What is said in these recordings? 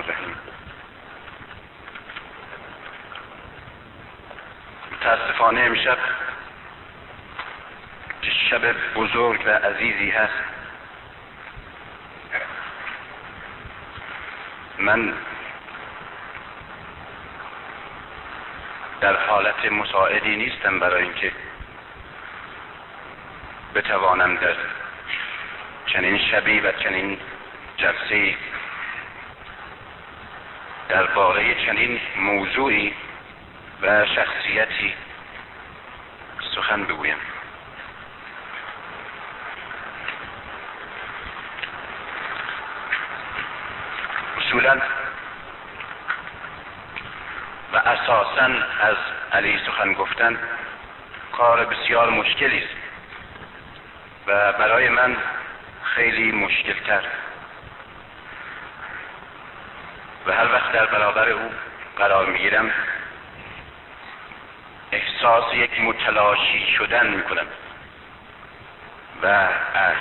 الرحیم متاسفانه امشب که شب بزرگ و عزیزی هست. من در حالت مساعدی نیستم برای اینکه بتوانم در چنین شبی و چنین جلسه درباره چنین موضوعی و شخصیتی سخن بگویم. اصولا و اساسا از علی سخن گفتن کار بسیار مشکلی است و برای من خیلی مشکلتر. و هر وقت در برابر او قرار می‌گیرم احساس یک متلاشی شدن می‌کنم و از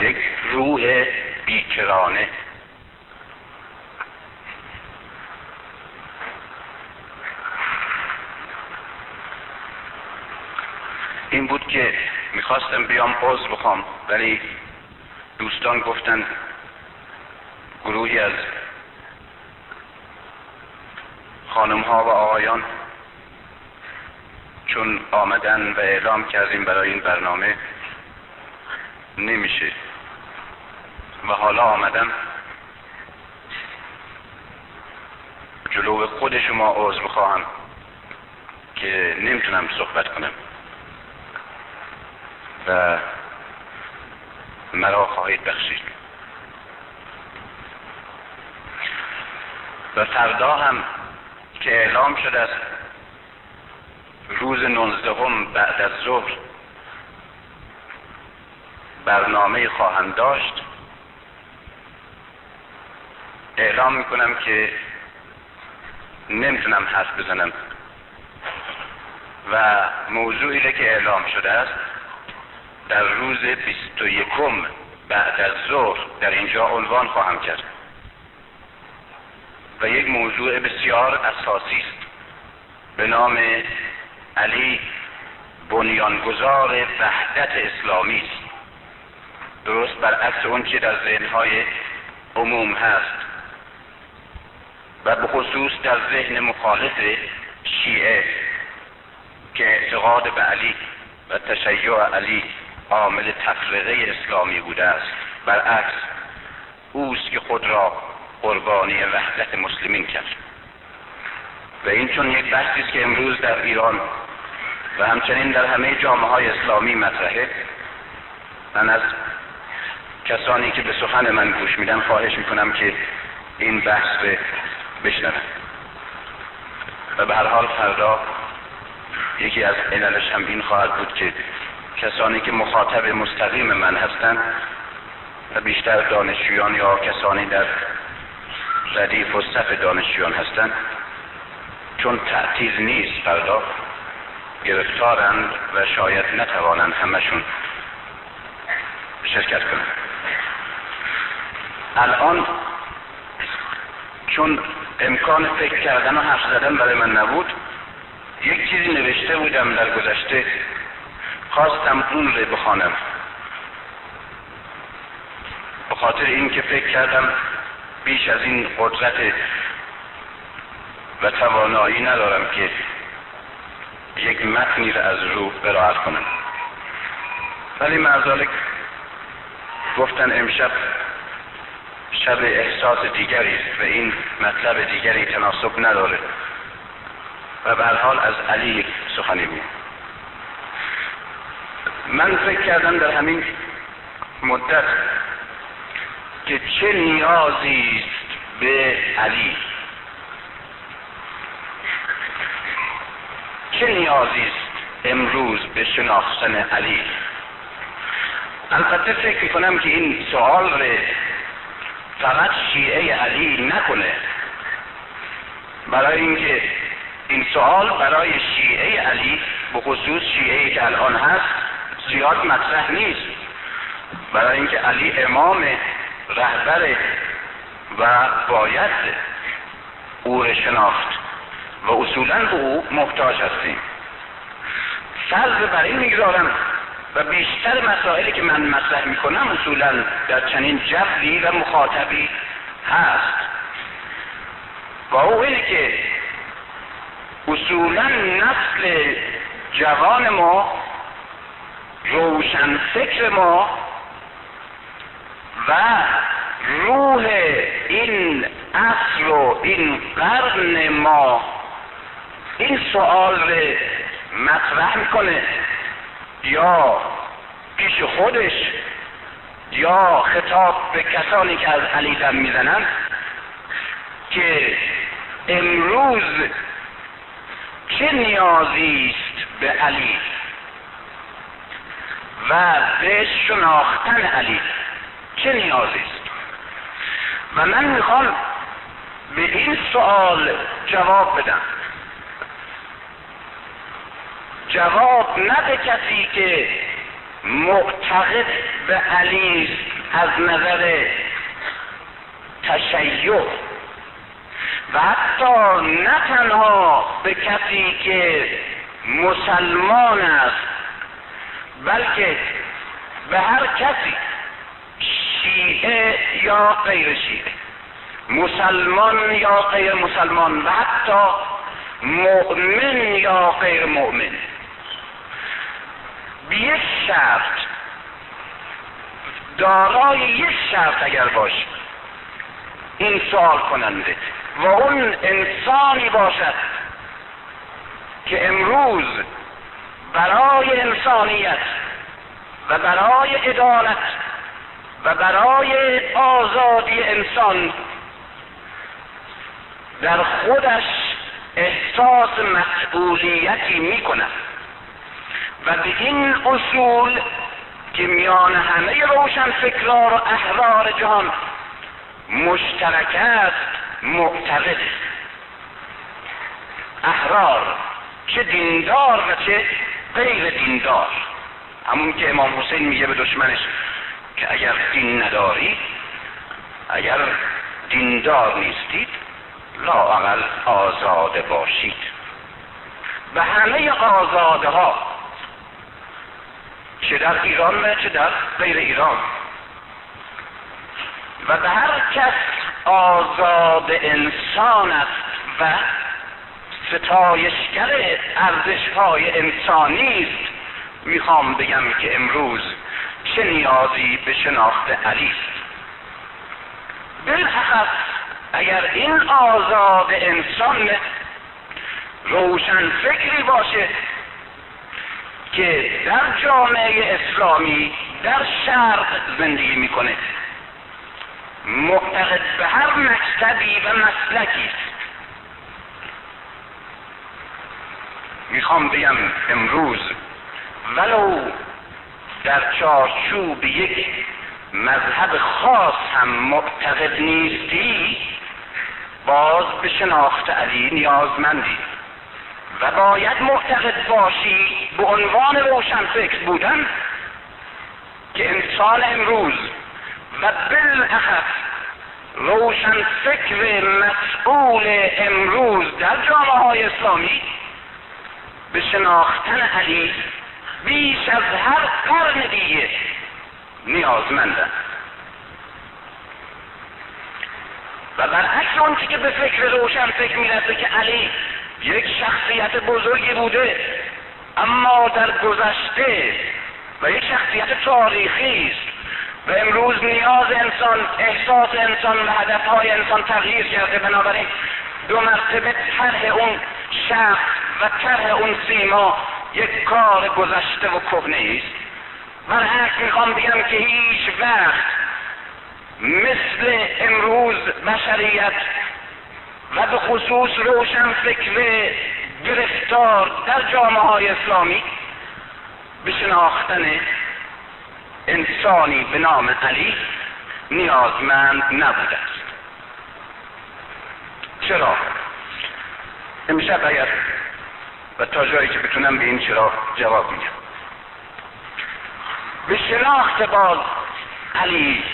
یک روح بیکرانه این بود که می‌خواستم بیام عضو بخوام ولی دوستان گفتن گروهی از خانم ها و آقایان چون آمدن و اعلام کردیم برای این برنامه نمیشه. و حالا آمدم. جلو خود شما عضو خواهم که نمی‌تونم صحبت کنم. و مرا خواهید بخشید. و فردا هم که اعلام شده است روز نوزدهم بعد از ظهر برنامه خواهم داشت اعلام می‌کنم که نمی‌تونم حرف بزنم. و موضوعی که اعلام شده است. در روز بیست و یکم بعد از ظهر در اینجا عنوان خواهم کرد. و یک موضوع بسیار اساسی است. به نام علی بنیانگذار وحدت اسلامی است. درست برعکس اون چه در ذهنهای عموم هست. و به خصوص در ذهن مخالف شیعه که اعتقاد به علی و تشیع علی عامل تفرقه اسلامی بوده است. برعکس اوست که خود را قربانی وحدت مسلمین کرد. و این چون یک بحثی است که امروز در ایران و همچنین در همه جامعه های اسلامی مطرحه من از کسانی که به سخن من گوش میدن خواهش می‌کنم که این بحث رو بشنون و به هر حال فردا یکی از عللش هم این خواهد بود که کسانی که مخاطب مستقیم من هستند و بیشتر دانشجویان یا کسانی در ردیف و صف دانشجویان هستند چون تعطیل نیست فردا گرفتارند و شاید نتوانند همشون شرکت کنند. الان چون امکان فکر کردن و حرف زدن برای من نبود یک چیزی نوشته بودم در گذشته. خواستم اون رو بخوانم. به خاطر این که فکر کردم بیش از این قدرت و توانایی ندارم که یک متنی را از روح براعت کنم. ولی معذالک گفتن امشب شب احساس دیگری است و این مطلب دیگری تناسب نداره و به حال از علی سخنی بود. من فکر کردم در همین مدت که چه نیازی است به علی. چه نیازی است امروز به شناختن علی؟ البته فکر کنم که این سوال رو فقط شیعه علی نکنه. برای اینکه این سوال برای شیعه علی به خصوص شیعه که الان هست زیاد مطرح نیست. برای اینکه علی امام رهبر و باید او را شناخت و اصولا به او محتاج هستیم. فرض بر این می‌گذارم و بیشتر مسائلی که من مطرح می‌کنم اصولا در چنین جبری و مخاطبی هست. و او اینه که اصولا نسل جوان ما روشن فکر ما و روح این اصل و این قرن ما این سوال رو مطرح می‌کنه. یا پیش خودش یا خطاب به کسانی که از علی دم می‌زنن که امروز چه نیازی است به علی؟ و به شناختن علی. چه نیازی است؟ و من می‌خوام به این سوال جواب بدم. جواب نه به کسی که معتقد به علی از نظر تشیع و حتی نه تنها به کسی که مسلمان است بلکه به هر کسی شیعه یا غیر شیعه مسلمان یا غیر مسلمان و حتی مؤمن یا غیر مؤمن. به یک شرط دارای یک شرط اگر باشه این سوال کننده و اون انسانی باشد که امروز برای انسانیت و برای عدالت و برای آزادی انسان در خودش احساس مسئولیتی می کند و به این اصول که میان همه روشن فکرار و احرار جهان مشترک است معتقد احرار چه دیندار و چه غیر دیندار. همون که امام حسین میگه به دشمنش که اگر دین نداری اگر دیندار نیستید لااقل آزاده باشید. به همه آزاده ها چه در ایران و چه در غیر ایران. و به هر کس آزاد انسان است و ستایشگر ارزش های انسانی است. می‌خوام بگم که امروز چه نیازی به شناخت علی است. بالحقیقت اگر این آزاد انسان روشن فکری باشه که در جامعه اسلامی در شرق زندگی می‌کنه. معتقد به هر مکتبی و مسلکی است. می‌خوام بگم امروز ولو در چارچوب یک مذهب خاص هم معتقد نیستی باز به شناخت علی نیازمندی. و باید معتقد باشی به عنوان روشن فکر بودن که انسان امروز و بالاخص روشن فکر مسئول امروز در جامعه های اسلامی به شناختن علی بیش از هر قرن دیگه نیازمندن و برعکس اون که به فکر روشن فکر می‌رسه که علی یک شخصیت بزرگی بوده اما در گذشته و یک شخصیت تاریخی است. و امروز نیاز انسان احساس انسان و هدفهای انسان تغییر کرده. بنابراین دو مرتبه طرح اون شخص و طرح اون سیما یک کار گذشته و کهنه است برعکس می‌خوام بگم که هیچ وقت مثل امروز بشریت و به خصوص روشن فکر گرفتار در جامعه های اسلامی به شناختن انسانی به نام علی نیازمند نبوده است. چرا؟ امشب اگر و تا جایی که بتونم به این چرا جواب میدم. به شناخت باز علی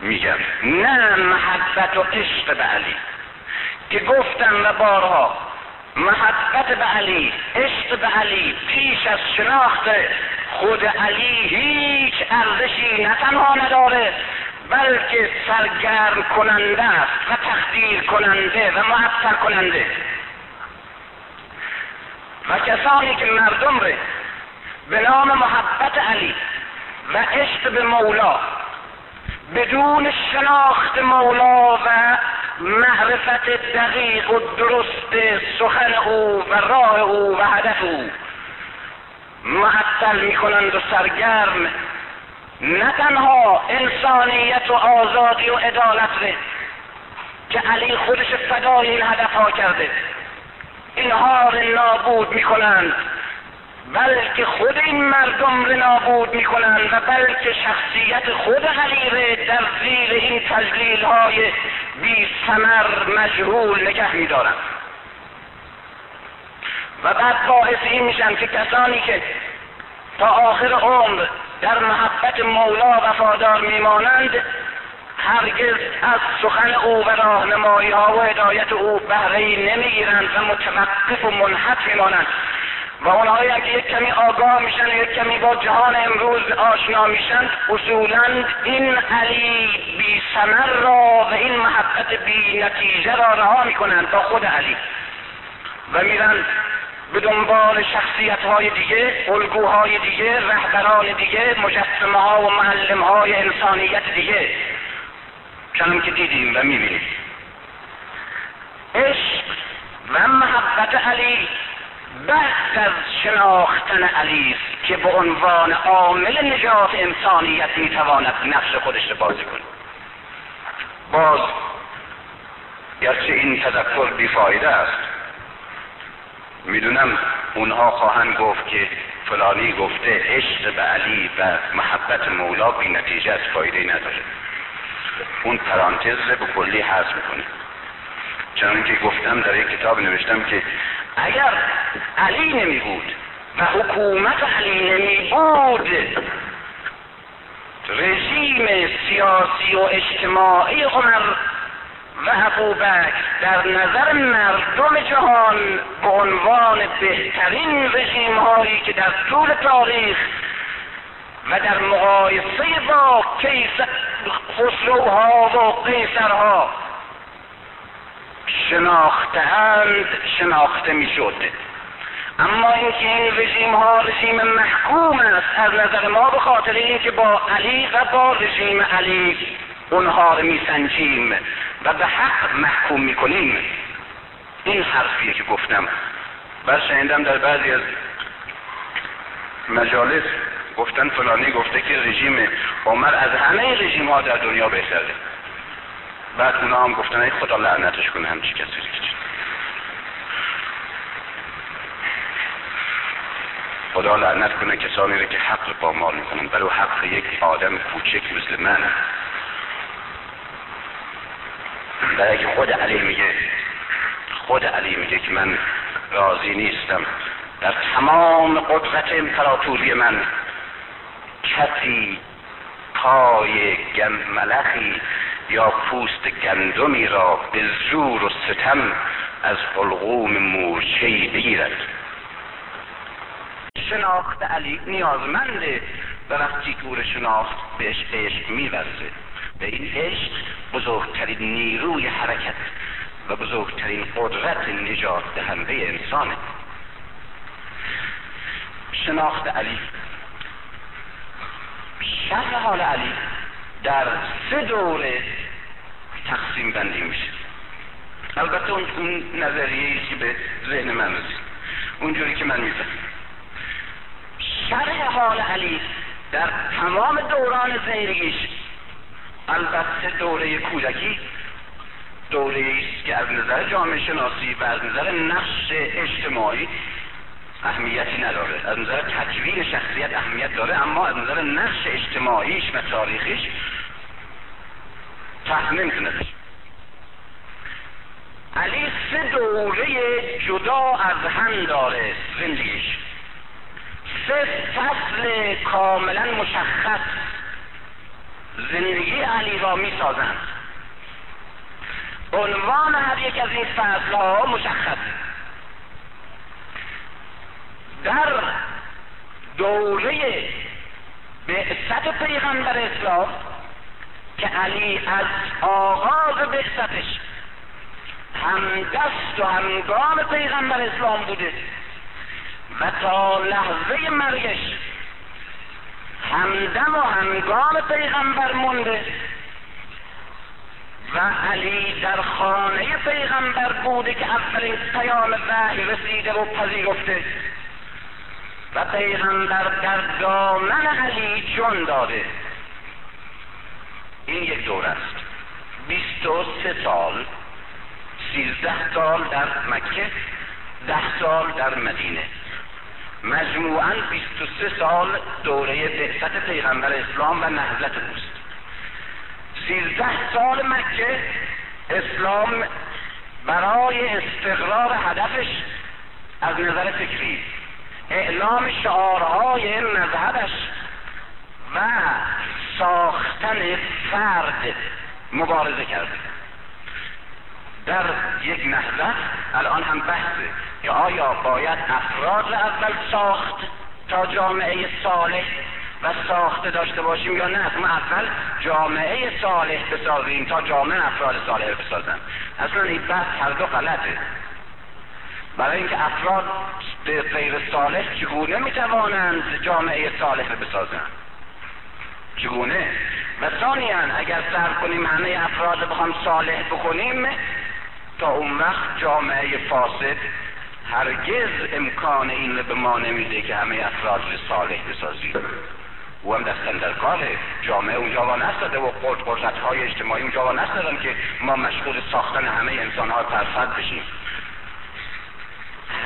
میگم نه محبت و عشق به علی که گفتم و بارها محبت به علی عشق به علی پیش از شناخت خود علی هیچ ارزشی نه تنها نداره بلکه سرگرم کننده است و تخدیر کننده و معطل کننده. و کسانی که مردم ره. به نام محبت علی و عشق به مولا. بدون شناخت مولا و معرفت دقیق و درست سخن او و راه او و هدف او. معطل می‌کنند و سرگرم. نه تنها انسانیت و آزادی و عدالت که علی خودش فدای این هدف ها کرده. اینها رو نابود می‌کنند. بلکه خود این مردم رو نابود می‌کنند و بلکه شخصیت خود علی رو در زیر این تجلیل های بی سمر مجهول نگه میدارند. و بعد باعث این میشن که کسانی که تا آخر عمر در محبت مولا وفادار میمانند هرگز از سخن او و راهنمایی ها و هدایت او بهره نمی‌گیرند و متوقف و منحط میمانند. و اونهایی که یک کمی آگاه میشن و یک کمی با جهان امروز آشنا میشن اصولا این علی بی سمر را و این محبت بی نتیجه را رها می‌کنند با خود علی. و میرن به دنبال شخصیت های دیگه الگوهای دیگه رهبران دیگه مجسمه ها و معلم های انسانیت دیگه. چنان که دیدیم و می‌بینیم. عشق و محبت علی بعد از شناختن علی است که به عنوان عامل نجات انسانیت می‌تواند نفس خودش رو بازی کنه باز گرچه این تذکر بیفایده است می‌دونم اونها خواهند گفت که فلانی گفته عشق به علی و محبت مولا بی نتیجه از فایده نداره. اون پرانتز به کلی حذف می‌کنه چون که گفتم در یک کتاب نوشتم که اگر علی نمی بود و حکومت علی نمی بود رژیم سیاسی و اجتماعی عمر و ابوبکر در نظر مردم جهان به عنوان بهترین رژیم هایی که در طول تاریخ و در مقایسه با کیسر خسروها و قیصرها شناختهاند شناخته می‌شد. اما اینکه این رژیم ها رژیم محکوم است از نظر ما به خاطر اینکه با علی و با رژیم علی اونها رو میسنجیم و به حق محکوم می‌کنیم. این حرفیه که گفتم. بر شنیدم در بعضی از مجالس گفتن فلانی گفته که رژیم عمر از همه رژیم ها در دنیا بهتره. بعد اونا هم گفتن ای خدا لعنتش کنه همچی کسی خدا لعنت کنه کسانی رو که حق پامال می‌کنن. برای حق یک آدم کوچک مثل من. و اگه خود علی میگه خود علی میگه که من راضی نیستم. در تمام قدرت امپراتوری من کسی پای ملخی یا پوست گندمی را به زور و ستم از حلقوم مورچه بگیرد. شناخت علی نیازمنده و وقتی دور شناخت بهش عشق میورزه. به این عشق بزرگترین نیروی حرکت و بزرگترین قدرت نجات دهنده انسانه. شناخت علی شرح حال علی در سه دوره تقسیم بندی میشه. البته اون, نظریه که به ذهن من رسید. اونجوری که من می‌زنم شرح حال علی در تمام دوران زندگیش البته دوره کودکی دوره است که از نظر جامعه شناسی و از نظر نقش اجتماعی اهمیتی نداره. از نظر تکوین شخصیت اهمیت داره اما از نظر نقش اجتماعیش و تاریخیش تحت نمی‌تونه علی سه دوره جدا از هم داره زندگیش. سه فصل کاملا مشخص زندگی علی را می سازند عنوان هر یک از این فصل ها مشخص در دوره بعثت پیغمبر اسلام که علی از آغاز بعثتش همدست و همگام پیغمبر اسلام بوده و تا لحظه مرگش همدم و همگام پیغمبر مونده و علی در خانه پیغمبر بوده که اولین پیام وحی رسیده و پذیرفته. و پیغمبر در دامن علی جان داده. این یک دور است. بیست و سه سال سیزده سال در مکه ده سال در مدینه. مجموعا بیست و سه سال دوره بعثت پیغمبر اسلام و نهضت اوست. سیزده سال مکه اسلام برای استقرار هدفش از نظر فکری اعلام شعارهای مذهبش و ساختن فرد مبارزه کرده. در یک نهضت الان هم بحثه که آیا باید افراد را اول ساخت تا جامعه صالح و ساخته داشته باشیم یا نه؟ ما اول جامعه صالح بسازیم تا جامعه افراد صالح بسازن. اصلا این بحث هر دو غلطه. برای اینکه افراد به غیر صالح چگونه می‌توانند جامعه صالح بسازند؟ چگونه؟ و ثانیا اگر سر کنیم همه افراد بخوام صالح بکنیم تا اون وقت جامعه فاسد هرگز امکان این به ما نمیده که همه افراد صالح بسازیم. او هم دستن در کاره جامعه اونجا وا نستده و قدرت های اجتماعی اونجا وا نستدن که ما مشغول ساختن همه انسان ها پرفت بشیم.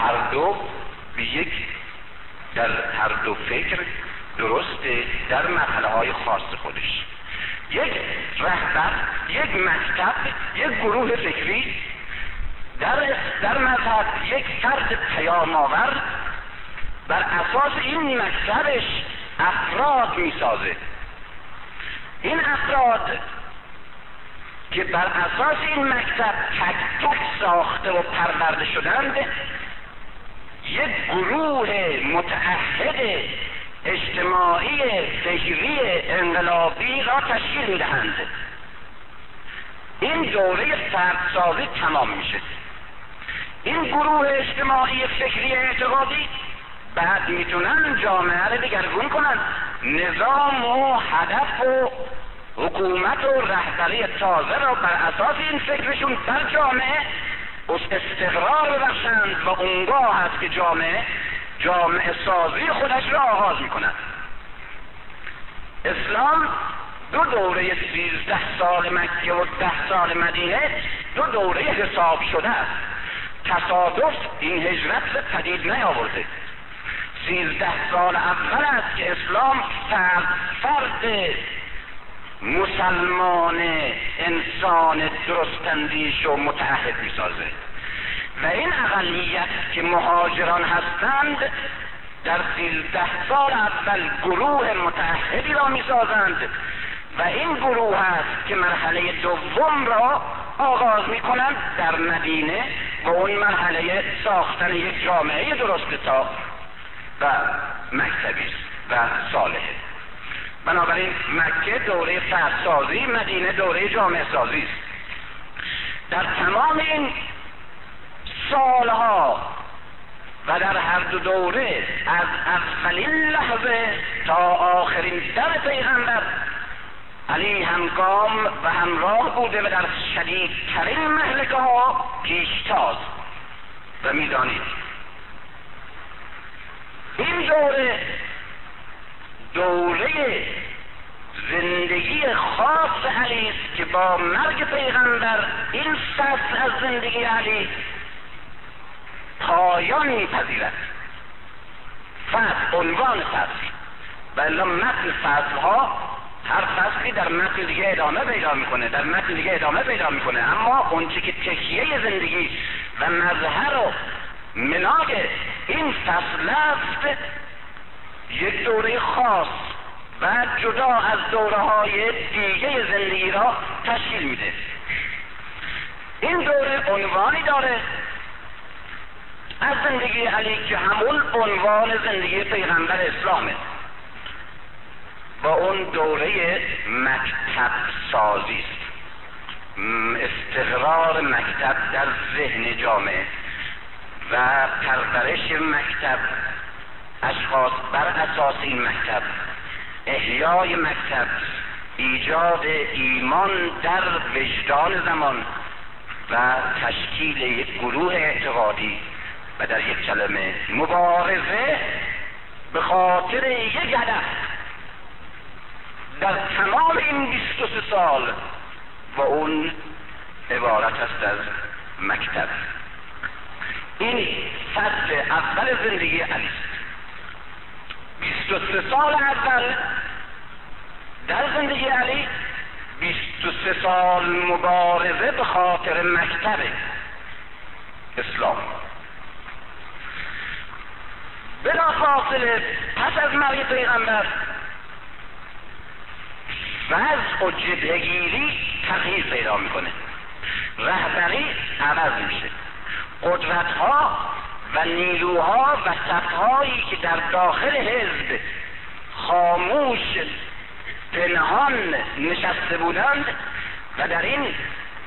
هر دو به یک در هر دو فکر درسته در مرحله های خاص خودش. یک رهبر یک مکتب یک گروه فکری در در مذهب یک فرد پیام آور بر اساس این مکتبش افراد می‌سازه. این افراد که بر اساس این مکتب تک تک ساخته و پرورده شدند یک گروه متعهد اجتماعی فکری انقلابی را تشکیل می‌دهند. این دوره فردسازی تمام میشه. این گروه اجتماعی فکری اعتقادی بعد می‌تونن جامعه رو دگرگون کنن. نظام و هدف و حکومت و رهبری تازه را بر اساس این فکرشون در جامعه استقرار ببخشند و اونگاه هست که جامعه جامعه سازی خودش را آغاز می‌کند. اسلام دو دوره سیزده سال مکه و ده سال مدینه دو دوره حساب شده است. تصادف این هجرت را پدید نیاورده. سیزده سال اول است که اسلام فرد فرد مسلمان انسان درستندیش و متعهد می‌سازه. و این اقلیت که مهاجران هستند در سیزده سال اول گروه متحدی را می‌سازند. و این گروه است که مرحله دوم را آغاز می کنند در مدینه و اون مرحله ساختن یک جامعه درست تا و مکتبی و صالحه بنابراین مکه دوره سازی مدینه دوره جامعه سازی است. در تمام این سالها و در هر دو دوره از اولین لحظه تا آخرین در پیغمبر علی همگام و همراه بوده و در شدیدترین محلکه ها پیشتاز و می‌دانید. این دوره دوره زندگی خاص علی است که با مرگ پیغمبر این فصل از زندگی علی پایان میپذیرد فصل عنوان فصل و متن فصل ها هر فصلی در متن دیگه ادامه پیدا می‌کنه در متن دیگه ادامه پیدا می‌کنه. اما اونچه که تکیه زندگی و مظهر و مناگ این فصل است یک دوره خاص و جدا از دوره های دیگه زندگی را تشکیل میده. این دوره عنوانی داره از زندگی علی که همون عنوان زندگی پیغمبر اسلامه. با اون دوره مکتب سازی است. استقرار مکتب در ذهن جامعه و پرورش مکتب اشخاص بر اساس این مکتب. احیای مکتب ایجاد ایمان در وجدان زمان و تشکیل یک گروه اعتقادی و در یک کلمه مبارزه به خاطر یک هدف. در تمام این 23 سال و اون عبارت است از مکتب. این فصل اول زندگی علی است. 23 سال اول در زندگی علی 23 سال مبارزه به خاطر مکتب اسلام. بلا فاصله پس از مرگ پیغمبر وضع و جبهگیری تغییر پیدا می‌کنه. رهبری عوض میشه. قدرت ها و نیروها و صفهایی که در داخل حزب خاموش پنهان نشسته بودند و در این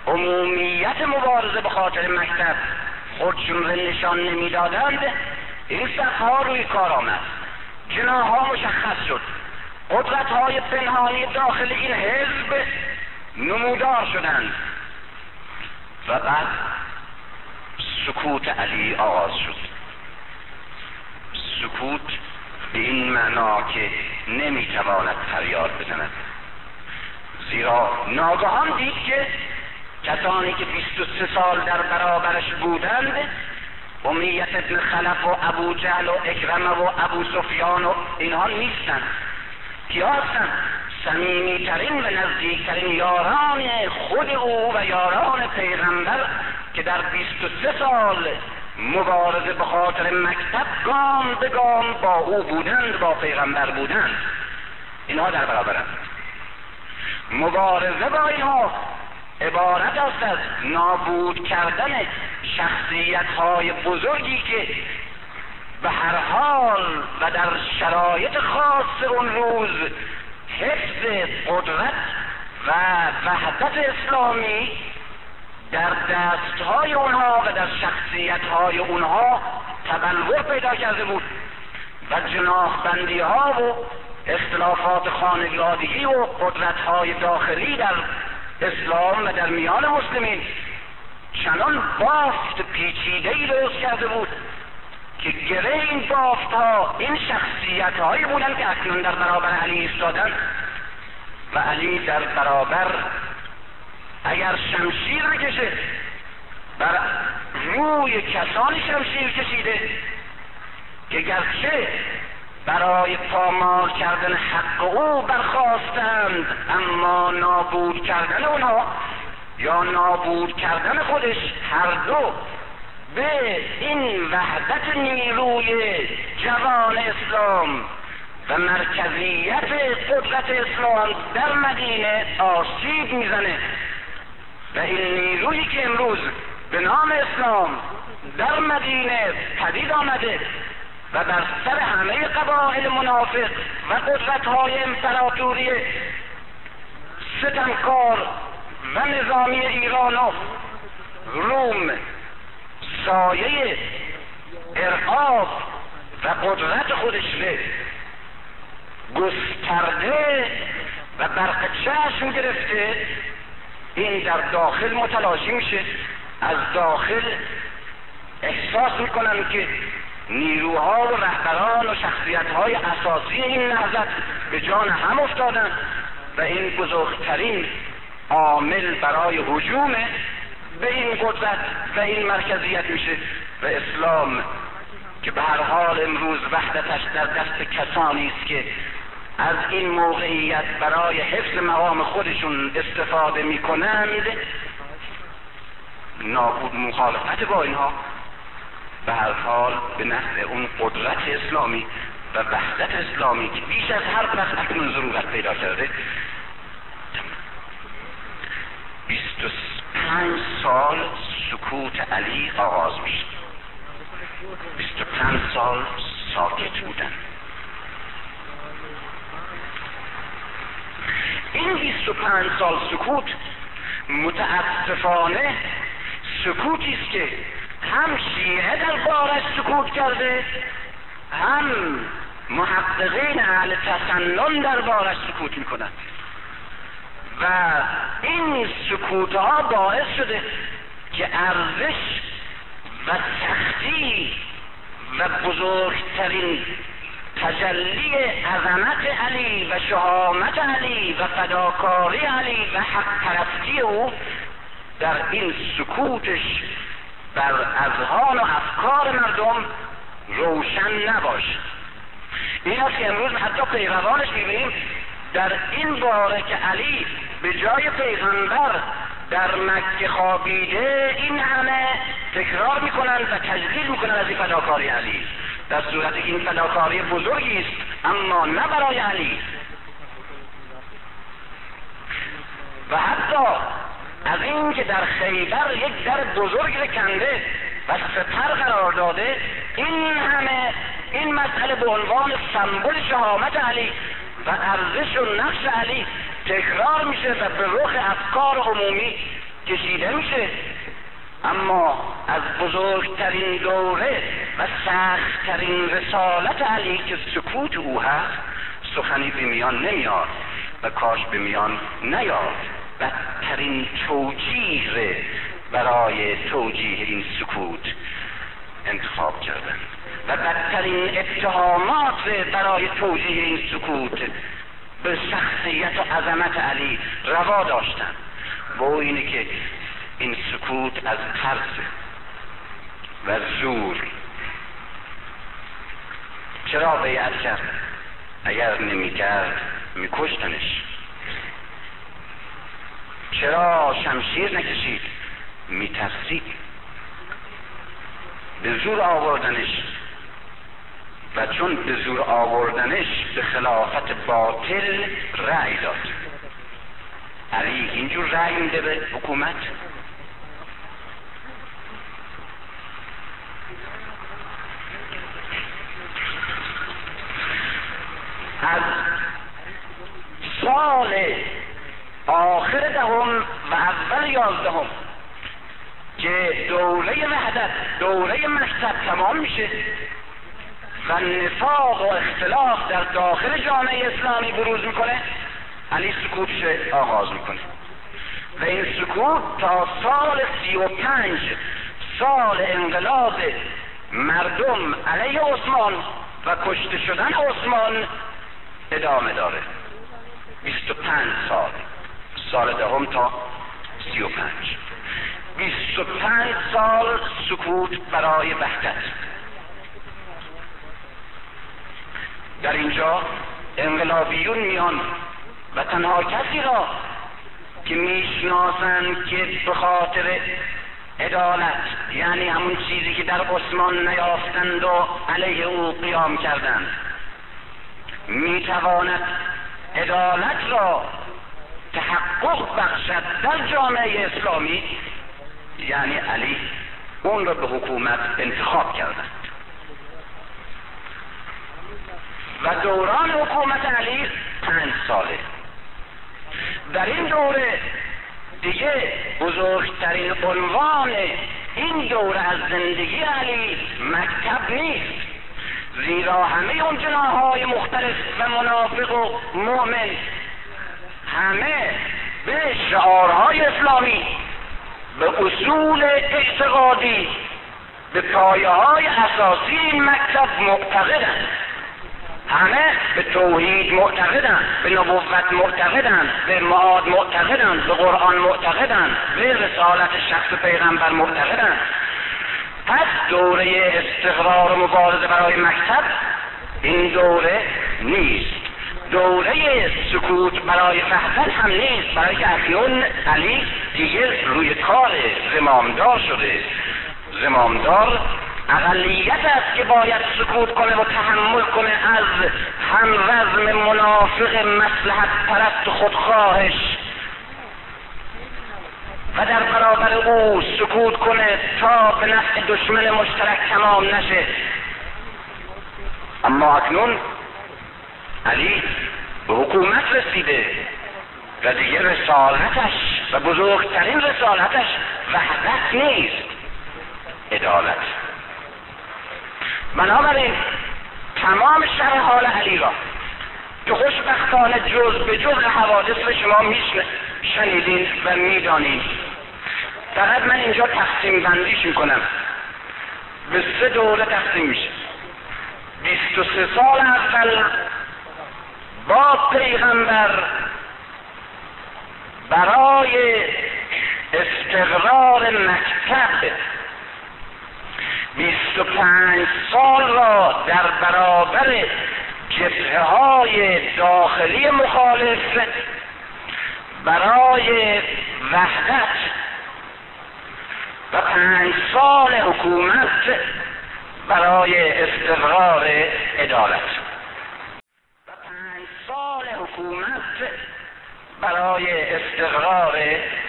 عمومیت مبارزه به خاطر مکتب خودشون را نشان نمی‌دادند این صفها روی کار آمد. جناها مشخص شد. قدرت های پنهانی داخل این حزب نمودار شدند. و بعد سکوت علی آغاز شد. سکوت به این معنا که نمی‌تواند فریاد بزند. زیرا ناگهان دید که کسانی که 23 سال در برابرش بودند امیت ابن خلف و ابو جهل و اکرمه و ابو سفیان و اینها نیستند. کیا هستند؟ صمیمیترین و نزدیکترین یاران خود او و یاران پیغمبر که در 23 سال مبارزه به خاطر مکتب گام به گام با او بودند با پیغمبر بودند. اینها در برابرند مبارزه با اینها عبارت است از نابود کردن شخصیت های بزرگی که به هر حال و در شرایط خاص اون روز حفظ قدرت و وحدت اسلامی در دستهای اونها و در شخصیتهای اونها تبلور پیدا کرده بود و جناح بندی ها و اختلافات خانگادگی و قدرت های داخلی در اسلام و در میان مسلمین چنان بافت پیچیده ای درست کرده بود که گره این بافت ها این شخصیت هایی بودن که اکنون در برابر علی ایستادن و علی در برابر اگر شمشیر بکشه بر روی کسانی شمشیر کشیده که گرچه برای پامال کردن حق او برخواستند اما نابود کردن اونها یا نابود کردن خودش هر دو به این وحدت نیروی جوان اسلام و مرکزیت قدرت اسلام در مدینه آسیب می‌زنه. و این نیرویی که امروز به نام اسلام در مدینه پدید آمده و بر سر همه قبایل منافق و قدرت های امپراتوری ستمکار و نظامی ایران و روم سایه ارعاب و قدرت خودش به گسترده و برق چشم گرفته این در داخل متلاشی میشه. از داخل احساس می‌کنن که نیروها و رهبران و شخصیتهای اساسی این نهضت به جان هم افتادن و این بزرگترین عامل برای حجوم به این قدرت و این مرکزیت میشه و اسلام که به هر حال امروز وحدتش در دست کسانی است که از این موقعیت برای حفظ مقام خودشون استفاده می‌کنند نابود مخالفت با اینها. به هر حال به نفع اون قدرت اسلامی و وحدت اسلامی که بیش از هر وقت اکنون ضرورت پیدا کرده. بیست و پنج سال سکوت علی آغاز میشه بیست و پنج سال ساکت بودن. این بیست و پنج سال سکوت متاسفانه سکوتی است که هم شیعه در بارش سکوت کرده هم محققین اهل تسنن در بارش سکوت می‌کنند. و این سکوت ها باعث شده که ارزش و سختی و بزرگترین تجلی عظمت علی و شهامت علی و فداکاری علی و حق پرستی او در این سکوتش بر اذهان و افکار مردم روشن نباشد. این است که امروز حتی پیروانش می‌بینیم در این باره که علی به جای پیغمبر در مکه خوابیده این همه تکرار می‌کنند و تجلیل می‌کنند از این فداکاری علی. در صورت این فداکاری بزرگی است اما نه برای علی. و حتی از این که در خیبر یک در بزرگ کنده و سپر قرار داده این همه این مسئله به عنوان سمبل شهامت علی و ارزش و نقش علی تکرار میشه و به رخ افکار عمومی کشیده میشه. اما از بزرگترین دوره و سختترین رسالت علی که سکوت او هست سخنی به میان نمیاد و کاش به میان نیاد. بدترین توجیه برای توجیه این سکوت انتخاب کردن و بدترین اتهامات برای توجیه این سکوت به شخصیت و عظمت علی روا داشتن. و اینه که این سکوت از ترس و زور. چرا بیعت کرد اگر نمی‌کرد میکشتنش. چرا شمشیر نکشید؟ میترسید. به زور آوردنش. و چون به زور آوردنش به خلافت باطل رأی داد. علی اینجور رأی میده به حکومت؟ از سال آخر دهم و اول یازدهم که دوره وحدت دوره مکتب تمام میشه و نفاق و اختلاف در داخل جامعه اسلامی بروز می‌کنه. علی سکوتش آغاز می‌کنه؟ و این سکوت تا سال سی و پنج سال انقلاب مردم علیه عثمان و کشته شدن عثمان ادامه داره. بیست و پنج سال. سال دهم تا سی و پنج. بیست و پنج سال سکوت برای وحدت. در اینجا انقلابیون میان و تنها کسی را که می‌شناسند که به خاطر عدالت یعنی همون چیزی که در عثمان نیافتند و علیه او قیام کردند. می‌تواند عدالت را تحقق بخشد در جامعه اسلامی یعنی علی اون را به حکومت انتخاب کردند و دوران حکومت علی پنج ساله. در این دوره دیگه بزرگترین عنوان این دوره از زندگی علی مکتب نیست. زیرا همه اون جناهای مختلف و منافق و مؤمن همه به شعارهای اسلامی به اصول اعتقادی به پایه های اساسی این مکتب معتقدند. همه به توحید معتقدند به نبوت معتقدند به معاد معتقدند به قرآن معتقدند به رسالت شخص پیغمبر معتقدند. پس دوره استقرار و مبارزه برای مکتب این دوره نیست. دوره سکوت برای وحدت هم نیست. برای که اکنون علی دیگه روی کار زمامدار شده. زمامدار اقلیت است که باید سکوت کنه و تحمل کنه از هم وزم منافق مسلحت پرست خودخواهش. و در برابر او سکوت کنه تا به نفع دشمن مشترک تمام نشه. اما اکنون علی به حکومت رسیده و دیگه رسالتش و بزرگترین رسالتش وحدت نیست عدالت. بنابراین تمام شرح حال علی را که خوشبختانه جز به جز حوادث شما میشنه شنیدین و می‌دانید فقط من اینجا تقسیم بندیش می‌کنم. به سه دوره تقسیم میشه. بیست و سه سال اول با پیغمبر برای استقرار مکتب بیست و پنج سال را در برابر جبهه های داخلی مخالف برای وحدت و پنج سال حکومت برای استقرار عدالت. و پنج حکومت برای استقرار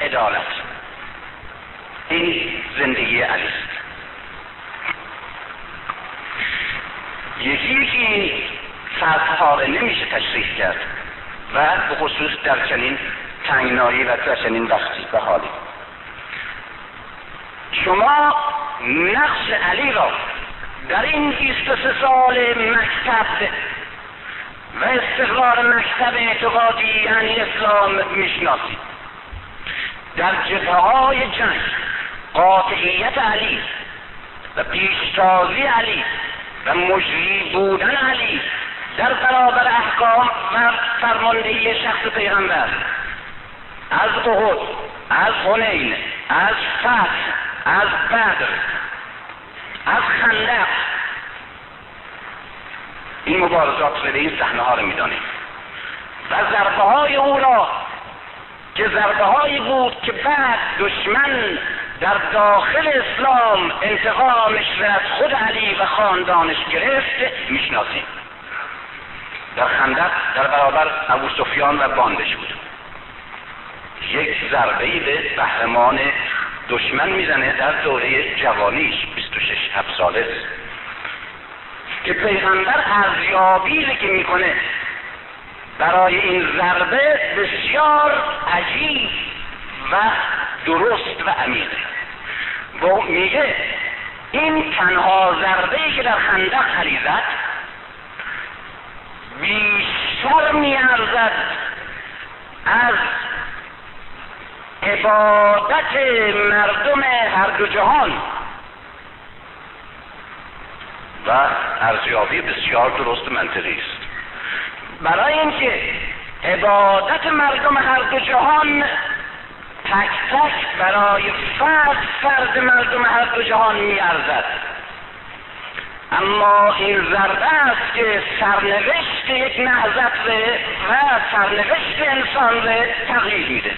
عدالت. این زندگی علی است. یکی یکی سرپاره نمیشه تشریح کرد. و به خصوص در چنین تنگنایی و در چنین وقتی و حالی. شما نقش علی را در این 23 سال مکتب و استقرار مکتب اعتقادی یعنی اسلام می‌شناسید. در جبهه های جنگ قاطعیت علی و پیشتازی علی و مجری بودن علی در برابر احکام و فرماندهی شخص پیغمبر. از احد از حنین از فتح از بدر از خندق. این مبارزات رو به این صحنه ها رو می‌دانیم. و ضربه های او را که ضربه هایی بود که بعد دشمن در داخل اسلام انتقامش را از خود علی و خاندانش گرفت می‌شناسیم. در خندق در برابر ابو سفیان و باندش بود. یک ضربه به قهرمان دشمن می‌زنه در دوره جوانیش 26 هفت ساله. که پیغمبر ارزیابی که می‌کنه برای این ضربه بسیار عجیب و درست و عمیق. و میگه این تنها ضربه که در خندق علی زد بیشتر میارزد از عبادت مردم هر دو جهان. و ارزیابی بسیار درست منطقی است. برای اینکه عبادت مردم هر دو جهان تک تک برای فرد فرد مردم هر دو جهان میارزد. اما این ضربه است که سرنوشت یک نهضت و سرنوشت انسان رو تغییر میده.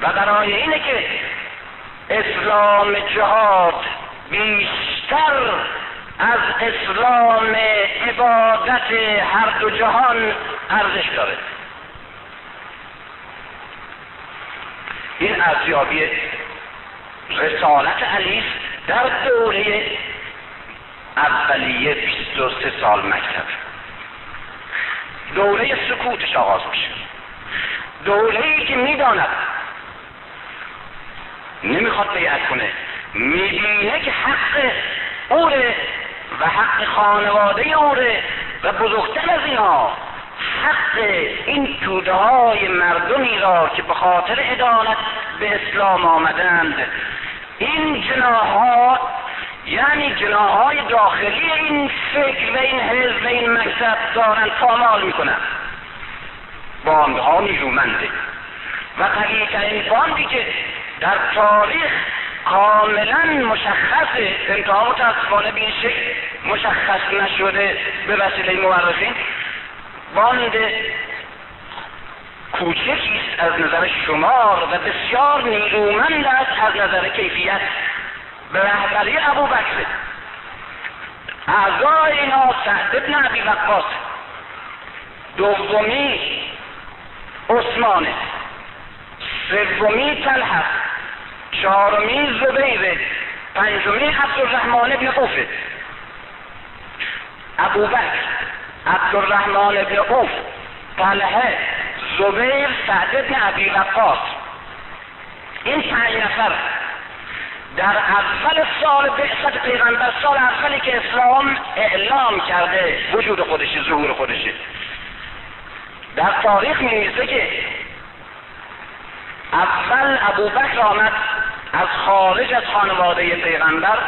و برای اینه که اسلام جهاد بیشتر از اسلام عبادت هر دو جهان ارزش داره. این ارزیابی رسالت علی در دوره اولیه 23 سال مکتب. دوره سکوتش آغاز میشه. دوره ای که می‌داند. نمی‌خواد بیعت کنه. می‌بینه که حق اوره و حق خانواده اوره و بزرگتر از اینها حق این توده های مردمی را که به خاطر عدالت به اسلام آمدند این جناها یعنی جناهای داخلی این فکر و این حزب و این مکتب دارن پامال می‌کنن. باندها نیرومنده و قویترین باندی که در تاریخ کاملا مشخصه انتها متاسفانه به این شکل مشخص نشده به وسیله مورخین باند کوچکی است از نظر شمار و بسیار نیرومند است از نظر کیفیت. به رهبری ابو بکر اعضای اینا سعد ابن عبی وقاص. دومی عثمانه سومی طلحه. چهارمی زبیره پنجمی عبدالرحمن ابن قوفه ابو بکر عبدالرحمن ابن قوف طلحه زبیر سعد ابن عبی وقاص. این پنج نفر در اول سال بعثت پیغمبر سال اولی که اسلام اعلام کرده وجود خودشه ظهور خودشه در تاریخ می که اول ابو بکر آمد از خارج از خانواده پیغمبر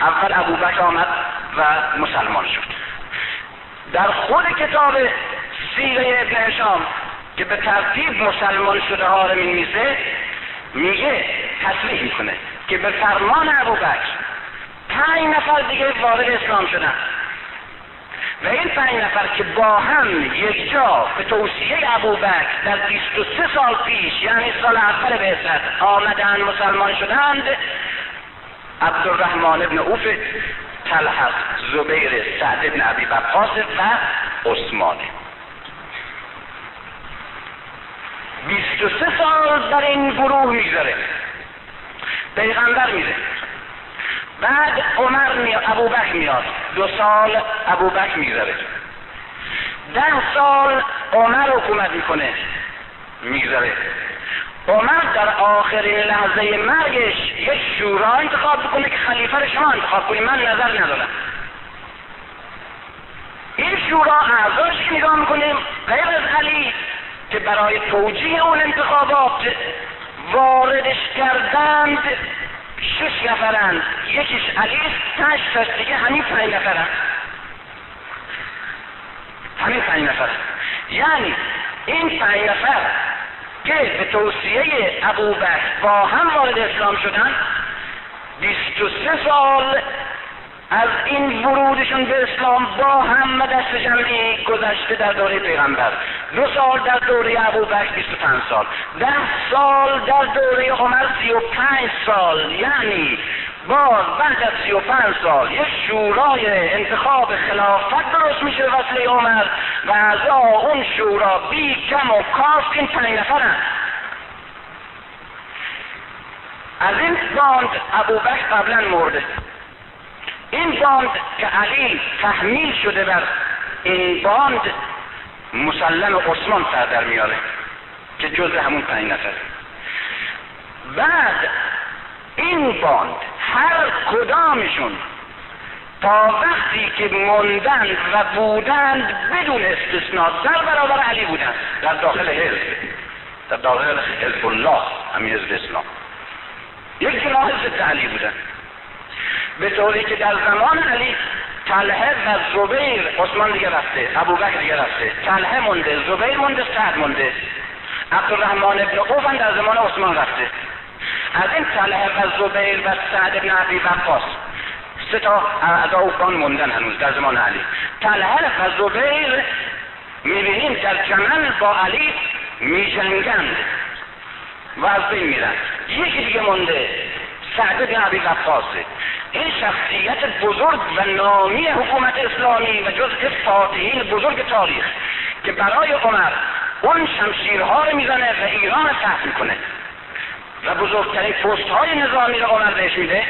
اول ابو بکر آمد و مسلمان شد. در خود کتاب سیره ابن هشام که به ترتیب مسلمان شده ها رو می میگه تصریح می‌کنه. که به فرمان ابو بکر پنج نفر دیگه وارد اسلام شدن. و این پنج نفر که با هم یک جا به توصیه ابو بکر در 23 سال پیش یعنی سال اول بعثت آمدن مسلمان شدند عبدالرحمن ابن اوف طلحه زبیر سعد ابن عبی وقاص و عثمانه 23 سال در این گروه میگذره. پیغمبر میره. بعد عمر میاد ابو بکر میاد. دو سال ابو بکر میگذره. ده سال عمر حکومت می‌کنه میگذره. عمر در آخرین لحظه مرگش یک شورا انتخاب می‌کنه که خلیفه رو شما انتخاب کنی. من نظر ندارم. این شورا اعضاش که نگاه می‌کنیم غیر از علی که برای توجیه اون انتخابات واردش کردند شش نفرند. یکیش علی تش تش دیگه همین پنج نفرند همین پنج نفر. یعنی این پنج نفر که به توصیه ابو با هم وارد اسلام شدن بیست و سه سال از این ورودشون به اسلام با هم دست جمعی گذشته در دوره پیغمبر. دو سال در دوره ابو بکر 25 سال. ده سال در دوره عمر 35 سال. یعنی باز بعد از 35 سال یک شورای انتخاب خلافت درست میشه وصله عمر و از اون شورا بی کم و کاف این پنج نفرن. از این باند ابو بکر قبلا مرده. این باند که علی تحمیل شده بر این باند مسلم عثمان سر در میاره که جز همون پنج نفر. بعد این باند هر کدامشون تا وقتی که موندند و بودند بدون استثناء در برابر علی بودند در داخل حزب. در داخل حزب الله همین حزب اسلام یک جناح ضد علی بودند به طوری که در زمان علی طلحه و زبیر عثمان دیگه رفته ابو بکر دیگه رفته طلحه مونده زبیر مونده سعد مونده. عبدالرحمن ابن قوفن در زمان عثمان رفته. از این طلحه و زبیر و سعد ابن عبی وقاص سه تا اعضا اوفان موندن هنوز در زمان علی. طلحه و زبیر می‌بینیم در جمل با علی میجنگند و از بین میرن. یکی دیگه مونده سعد بن عبی وقاصه این شخصیت بزرگ و نامی حکومت اسلامی و جز فاتحین بزرگ تاریخ که برای عمر اون شمشیرها رو می‌زنه و ایران فتح می‌کنه. و بزرگترین پست های نظامی رو عمر بهش میده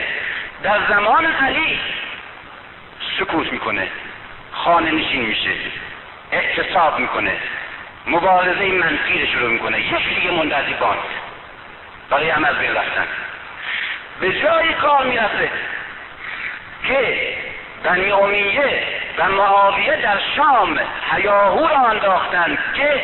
در زمان علی سکوت می‌کنه خانه نشین میشه اعتصاب می‌کنه مبارزه منفی رو شروع می‌کنه یک دیگه منده از برای از بین به جای کار می‌رسه که بنی امیه و معاویه در شام هیاهو را انداختند که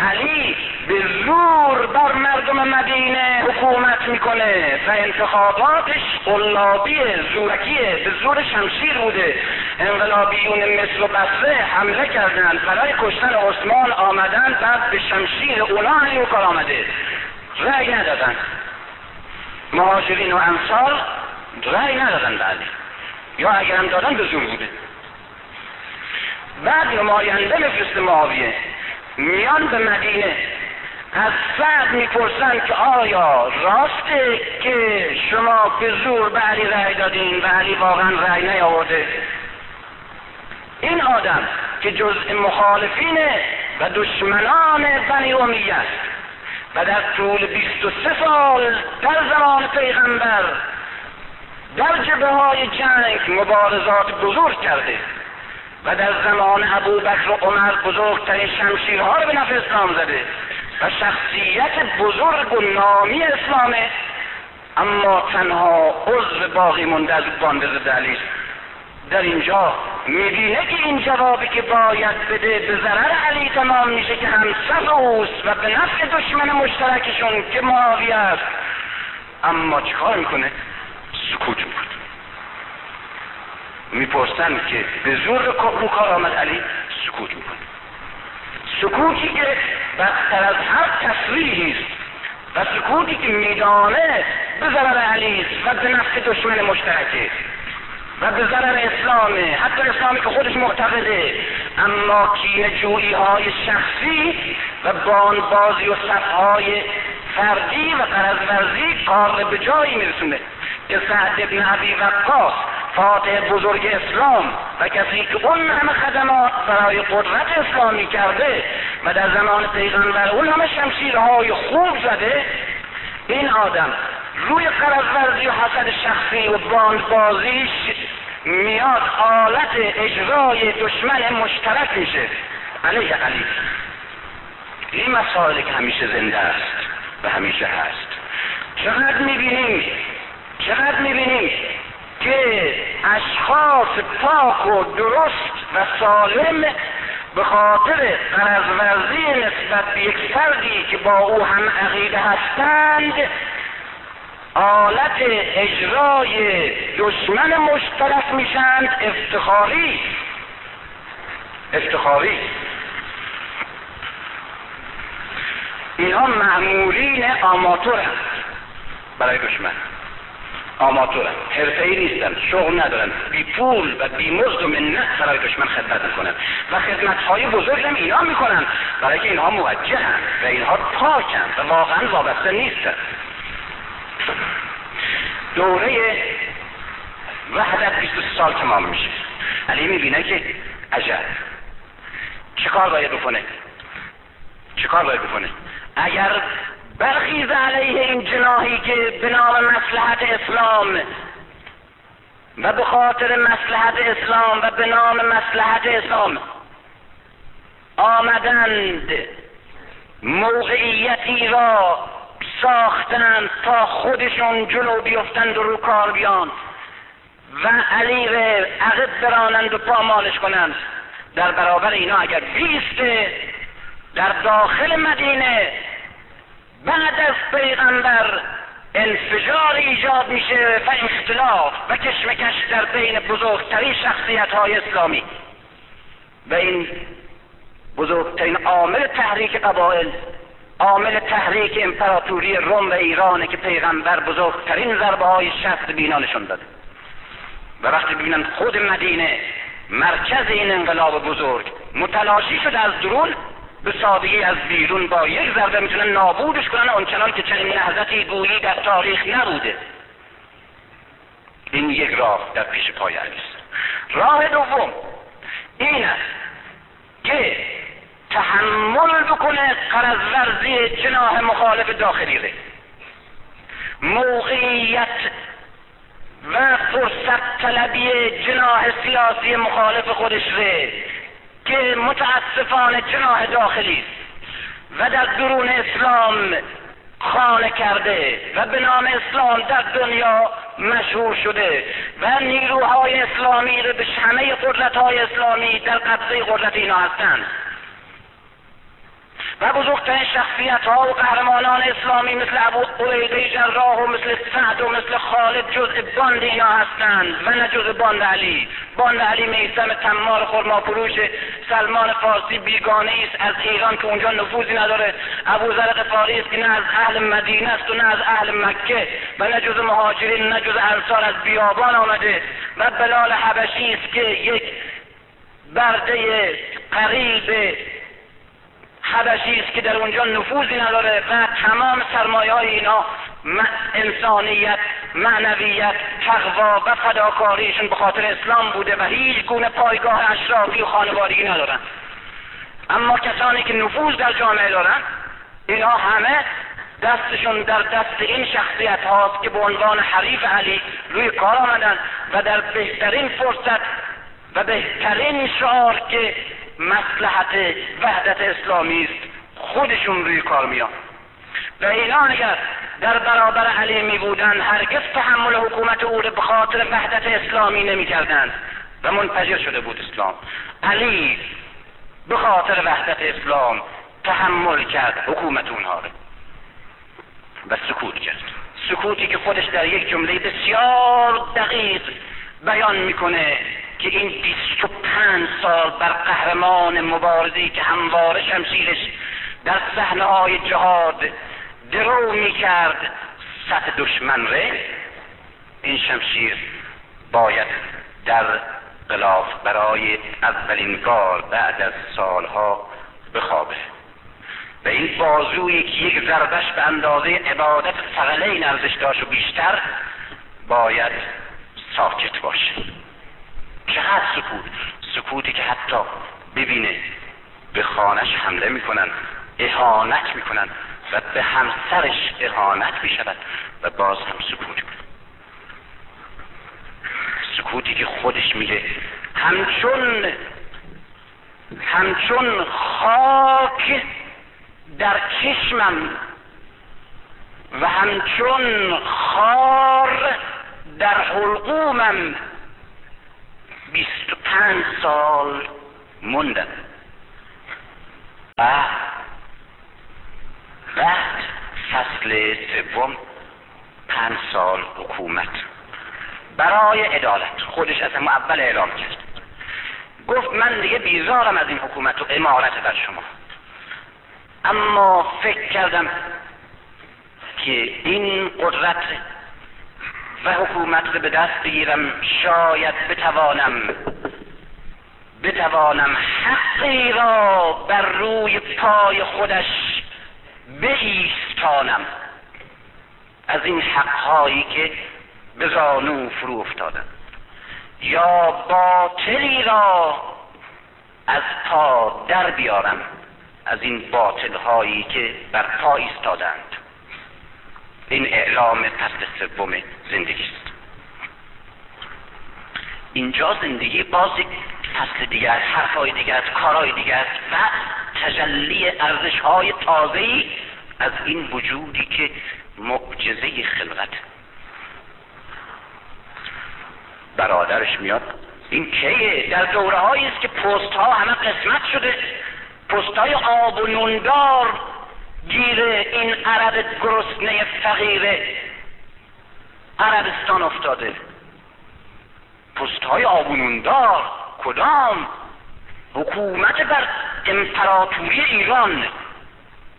علی به زور بر مردم مدینه حکومت می‌کنه و انتخاباتش قلابی زورکیه به زور شمشیر بوده. انقلابیون مثل و بسره حمله کردند. برای کشتن عثمان آمدن بعد به شمشیر اونا این کار آمده. رأی ندادن. مهاجرین و انصار رأی ندادن به علی یا اگر هم دادن به زور بوده بعد نماینده مثل معاویه میان به مدینه از سعد می‌پرسن که آیا راسته که شما به زور به علی رأی دادین و علی واقعا رأی نیاورده؟ این آدم که جزء مخالفین و دشمنان بنی امیه است. و در طول 23 سال در زمان پیغمبر در جبه های جنگ مبارزات بزرگ کرده و در زمان ابو بکر و عمر بزرگترین شمشیرها رو به نفع اسلام زده و شخصیت بزرگ و نامی اسلامه اما تنها عضو باقی مونده از بانده دلیل در اینجا می‌بینه که این جوابی که باید بده به ضرر علی تمام میشه که همسر اوست و به نفع دشمن مشترکشون که معاویه است. اما چیکار می‌کنه؟ سکوت می‌کنه. می‌پرسن که به زور رو کار آمد علی سکوت می‌کنه. سکوتی که بدتر از هر تصریحی است و سکوتی که میدانه به ضرر علی است و به نفع دشمن مشترکه. و به ضرر اسلامه حتی اسلامی که خودش معتقده. اما کینه جویی های شخصی و بازی و صفهای فردی و قرض کار به جایی میرسونه که سعد ابن عبی وقاص فاتح بزرگ اسلام و کسی که اون همه خدمات برای قدرت اسلامی کرده و در زمان پیغمبر اون همه شمشیرهای خوب زده این آدم روی قرض و حسد شخصی و بازیش میاد آلت اجرای دشمن مشترک میشه. علیه علی. این مسائل که همیشه زنده است و همیشه هست. چقدر می‌بینیم؟ چقدر می‌بینیم که اشخاص پاک و درست و سالم به خاطر قرضورزی نسبت به یک فردی که با او هم عقیده هستند آلت اجرای دشمن مشترک میشند افتخاری. افتخاری. اینها معمولین آماتورند برای دشمن. آماتورن حرفه ای نیستن شغل ندارن بی پول و بی مزد و منت برای دشمن خدمت می‌کنن و خدمت های بزرگ هم اینا می‌کنن برای که اینها موجه هم و اینها پاکن و واقعا وابسته نیستن دوره وحدت 23 سال تمام میشه. علی می‌بینه که عجب. چه کار باید بکنه؟ چه کار باید بکنه؟ اگر برخیز علیه این جناحی که به نام مسلحت اسلام و به خاطر مسلحت اسلام و به نام مسلحت اسلام آمدند موقعیتی را ساختند تا خودشون جلو بیفتند و رو کار بیان و علی عقب برانند و پامالش کنند. در برابر اینا اگر بیسته در داخل مدینه بعد از پیغمبر انفجار ایجاد میشه و اختلاف و کشمکش در بین بزرگترین شخصیت های اسلامی. و این بزرگترین عامل تحریک قبایل عامل تحریک امپراتوری روم و ایرانه که پیغمبر بزرگترین ضربه های شخص بینا نشون داده. و وقتی ببینن خود مدینه مرکز این انقلاب بزرگ متلاشی شده از درون به سادگی از بیرون با یک ضربه می‌تونن نابودش کنن آنچنان که چنین نهضتی گویی در تاریخ نبوده. این یک راه در پیش پای است راه دوم این است که تحمل بکنه قرض ورزی جناح مخالف داخلی ره موقعیت و فرصت طلبی جناح سیاسی مخالف خودش ره که متاسفانه جناح داخلی است و در درون اسلام خانه کرده و به نام اسلام در دنیا مشهور شده و نیروهای اسلامی رو به همه قدرت های اسلامی در قبضه قدرت اینا هستند. و بزرگترین شخصیت ها و قهرمانان اسلامی مثل ابو عبیده جراح و مثل سعد و مثل خالد جزء باند اینا هستند و نه جزء باند علی. باند علی میسم تمار خرما فروش سلمان فارسی بیگانه است از ایران که اونجا نفوذی نداره. ابو ذر غفاری است که نه از اهل مدینه است و نه از اهل مکه و نه جزء مهاجرین نه جزء انصار از بیابان آمده. و بلال حبشی است که یک برده قریب حبشی است که در اونجا نفوذی نداره و تمام سرمایه های اینا انسانیت معنویت تقوا و فداکاریشون به خاطر اسلام بوده و هیچ گونه پایگاه اشرافی و خانوادگی ندارن. اما کسانی که نفوذ در جامعه دارن اینا همه دستشون در دست این شخصیت هاست که به عنوان حریف علی روی کار آمدن و در بهترین فرصت و بهترین شعار که مسلحت وحدت اسلامی است. خودشون روی کار میان. و اینا اگر در برابر علی می بودن هرگز تحمل حکومت او به خاطر وحدت اسلامی نمی کردن و منفجر شده بود اسلام. علی به خاطر وحدت اسلام تحمل کرد حکومت اونها رو و سکوت کرد. سکوتی که خودش در یک جمله بسیار دقیق بیان می‌کنه. که این 25 سال بر قهرمان مبارزی که همواره شمشیرش در صحنه های جهاد درو می‌کرد سطح دشمن ره این شمشیر باید در قلاف برای اولین بار بعد از سالها بخوابه. و این بازویی که یک ضربش به اندازه عبادت ثقلین ارزش داشت و بیشتر باید ساکت باشه. چقدر سکوت سکوتی که حتی ببینه به خانش حمله می‌کنن اهانت می‌کنن و به همسرش اهانت می‌شود و باز هم سکوت سکوتی که خودش میگه همچون همچون خاک در چشمم و همچون خار در حلقومم. پنج سال موندم. و بعد فصل سوم پنج سال حکومت. برای عدالت خودش از اول اعلام کرد. گفت من دیگه بیزارم از این حکومت و امارت بر شما. اما فکر کردم که این قدرت و حکومت رو به دست بگیرم شاید بتوانم بتوانم حقی را بر روی پای خودش بایستانم. از این حقهایی که به زانو فرو افتادن یا باطلی را از پا در بیارم. از این باطل هایی که بر پا ایستادند. این اعلام فصل سوم زندگی است. اینجا زندگی باز فصل دیگر حرفهای دیگر کارهای دیگر و تجلی ارزش های تازه از این وجودی که معجزه خلقت. برادرش میاد این کیه؟ در دوره است که پست ها همه قسمت شده. پست های آب و نوندار گیر این عرب گرسنه فقیر. عربستان افتاده. پست های آب و نوندار کدام؟ حکومت بر امپراتوری ایران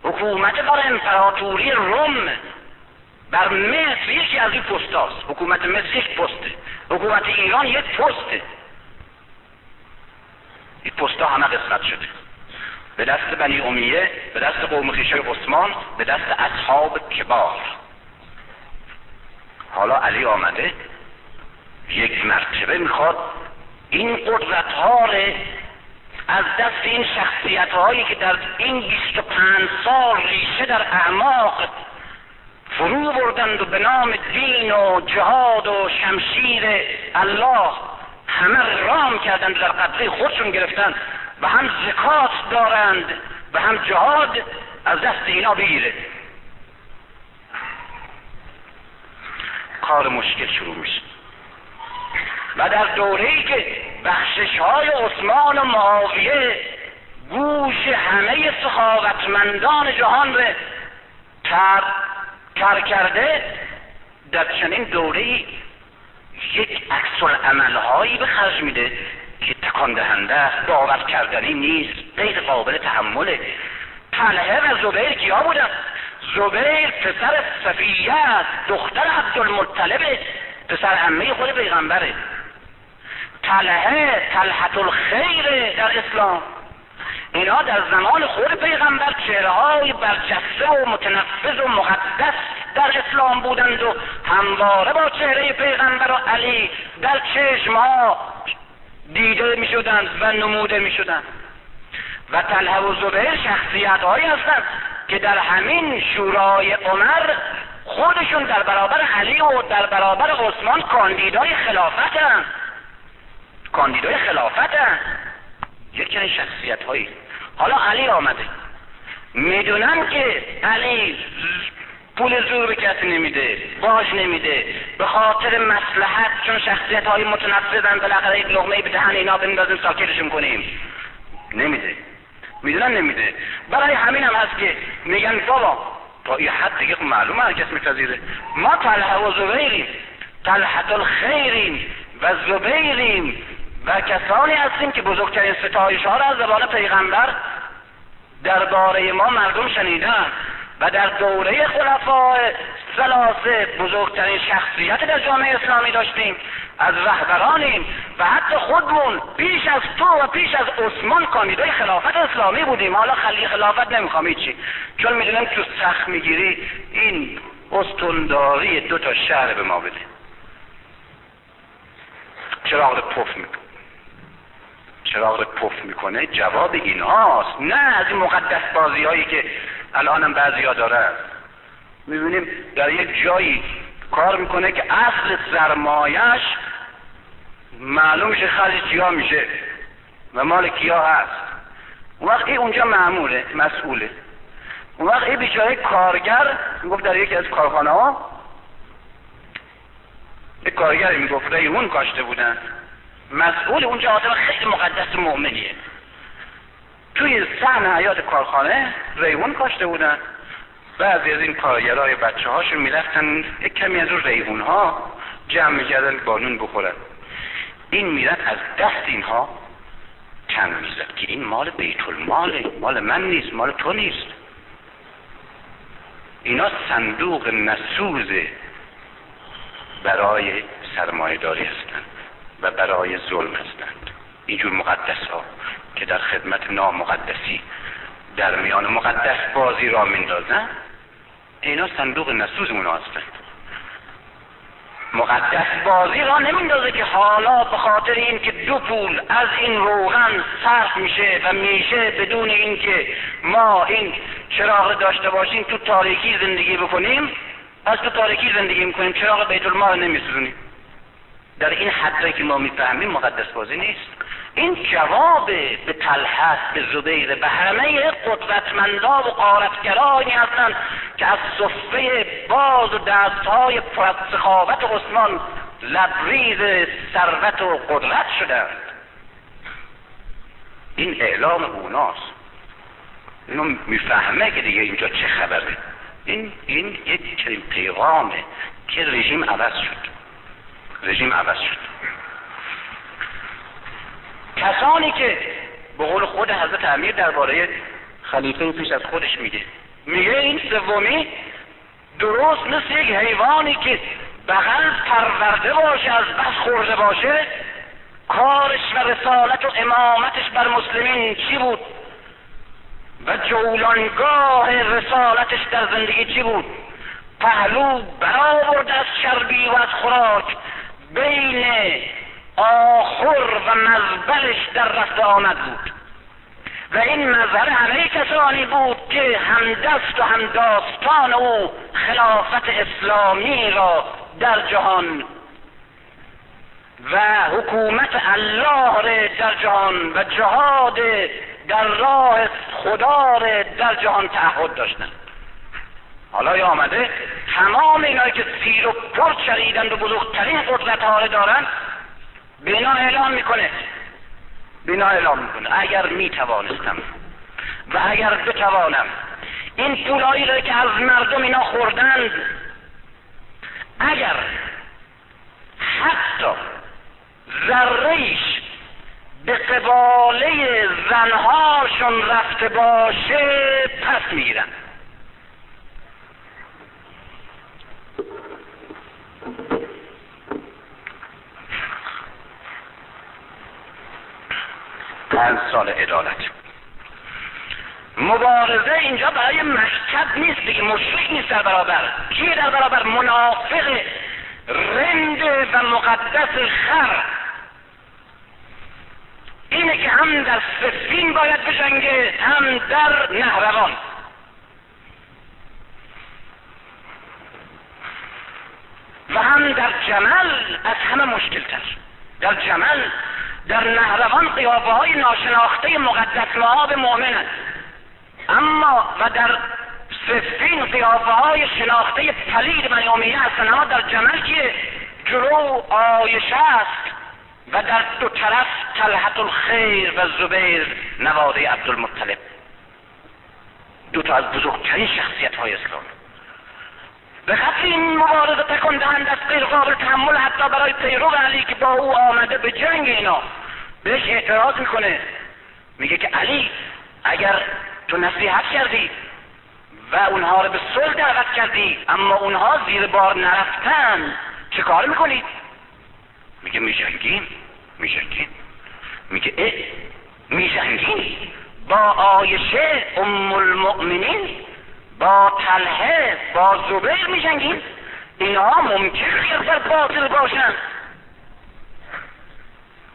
حکومت بر امپراتوری روم بر مصر یکی از این پست هاست حکومت مصر یک پسته حکومت ایران یک پسته این پست همه قسمت شده. به دست بنی امیه به دست قوم خیشه عثمان به دست اصحاب کبار. حالا علی آمده یک مرتبه می‌خواد این قدرت ها از دست این شخصیت هایی که در این 25 سال ریشه در اعماق فرو بردند و به نام دین و جهاد و شمشیر الله همه رام کردند در قدره خودشون گرفتند و هم زکات دارند و هم جهاد از دست اینا بگیره. کار مشکل شروع میشه. و در دوره ای که بخشش های عثمان و معاویه گوش همه سخاوتمندان جهان رو تر, تر کرده در چنین دوره یک عکس عمل هایی به خرج میده که تکان دهنده باور کردنی نیست غیر قابل تحمله. طلحه و زبیر کیا بودن؟ زبیر پسر صفیه دختر عبدالمطلب پسر عمه خود پیغمبره. طلحه طلحت الخیر در اسلام. اینا در زمان خود پیغمبر چهره های برجسته و متنفذ و مقدس در اسلام بودند و همواره با چهره پیغمبر و علی در چشم ها دیده می شدند و نموده می شدند و طلحه و زبیر شخصیت هایی هستند که در همین شورای عمر خودشون در برابر علی و در برابر عثمان کاندیدای خلافت هم کاندیدای خلافت هم یک شخصیت هایی حالا علی آمده. می‌دونم که علی پول زور به کسی نمیده باش نمیده. به خاطر مسلحت چون شخصیت های متنفذن بالاخره یک لغمه به دهن اینا بندازیم ساکتشون کنیم. نمیده. می‌دونم نمیده. برای همین هم هست که میگن بابا تا یه حد دیگه خب معلومه هر کس میپذیره. ما طلحه و زبیریم. طلحت الخیریم و زبیریم. و کسانی هستیم که بزرگترین ستایش ها را از زبان پیغمبر درباره ما مردم شنیدن و در دوره خلفاء سلاسه بزرگترین شخصیت در جامعه اسلامی داشتیم از رهبرانیم و حتی خودمون پیش از تو و پیش از عثمان کاندیدای خلافت اسلامی بودیم. حالا خلی خلافت نمی‌خوام چی چون می‌دونم تو سخت می‌گیری این استنداری دو تا شهر به ما بده. چراغ پف می‌کنه چراغ پف می‌کنه جواب ایناست. نه از این مقدس بازی هایی که الانم بعضی ها دارن می‌بینیم در یک جایی کار می‌کنه که اصل سرمایش معلوم میشه خرج ها میشه و مال کیا هست. اون وقت اونجا معموله مسئوله. اون وقت بیچاره کارگر می‌گفت در یکی از کارخانه ها یک کارگری می‌گفت ریحون کاشته بودن. مسئول اونجا آدم خیلی مقدس مؤمنیه. توی سحن حیات کارخانه ریحون کاشته بودن. بعضی از این کارگرای بچه هاشون می‌رفتن یک کمی از اون ریحون ها جمع می‌کردن بانون بخورن. این می‌رفت از دست اینها کم می‌زد که این مال بیت الماله مال من نیست مال تو نیست. اینا صندوق نسوز برای سرمایه داری هستند و برای ظلم هستند. اینجور مقدس ها که در خدمت نامقدسی در میان مقدس بازی را میندازن اینا صندوق نسوز اونا هستند. مقدس بازی را نمیندازه که حالا به خاطر این که دو پول از این روغن صرف میشه و میشه بدون اینکه ما این چراغ داشته باشیم تو تاریکی زندگی بکنیم از تو تاریکی زندگی می‌کنیم چراغ بیت المال نمیسوزونیم. در این حد که ما می‌فهمیم مقدس بازی نیست. این جواب به طلحت به زبیر به همه قدرتمندا و قارتگرانی هستند که از صفه باز و دستهای پر عثمان لبریز ثروت و قدرت شدند. این اعلام اوناست. اینو می‌فهمه که دیگه اینجا چه خبره. این این یک چنین پیغامه که رژیم عوض شد. رژیم عوض شد. کسانی که به قول خود حضرت امیر درباره خلیفه پیش از خودش میگه میگه این سومی درست مثل یک حیوانی که بغل پرورده باشه از بس خورده باشه کارش و رسالت و امامتش بر مسلمین چی بود؟ و جولانگاه رسالتش در زندگی چی بود؟ پهلو برآورد از چربی و از خوراک. بین آخر و مزبلش در رفت آمد بود. و این مظهر همه کسانی بود که همدست و همداستان او خلافت اسلامی را در جهان و حکومت الله را در جهان و جهاد در راه خدا را در جهان تعهد داشتند. حالا یا آمده تمام اینایی که سیر و پرد شریدند و بزرگترین قدرت ها دارند به اینا اعلام می‌کنه. به اعلام می‌کنه. اگر می‌توانستم و اگر بتوانم این پولایی را که از مردم اینا خوردند اگر حتی ذریش به قباله زنهاشون رفته باشه پس می‌گیرن پنج سال عدالت. مبارزه اینجا برای مکتب نیست دیگه مشرک نیست در برابر. کی در برابر؟ منافق رند و مقدس خر. اینه که هم در سفین باید بجنگه هم در نهروان. و هم در جمل از همه مشکلتر. در جمل در نهروان قیافه های ناشناخته مقدس معاب مؤمن اما و در سفین قیافه های شناخته پلید من امیه هستن اما در جمل که جلو آیشه است و در دو طرف طلحت الخیر و زبیر نواده عبدالمطلب. دو تا از بزرگترین شخصیت های اسلام. به خاطر این مبارزه تکان دهند از غیر قابل تحمل حتی برای پیرو علی که با او آمده به جنگ اینا. بهش اعتراض می‌کنه. میگه که علی اگر تو نصیحت کردی و اونها رو به صلح دعوت کردی اما اونها زیر بار نرفتن چه کار می‌کنی؟ میگه میجنگیم میجنگیم. میگه اه میجنگیم. با آیشه ام المؤمنین با تله با زبیر میجنگیم. اینها ممکن در باطل باشن.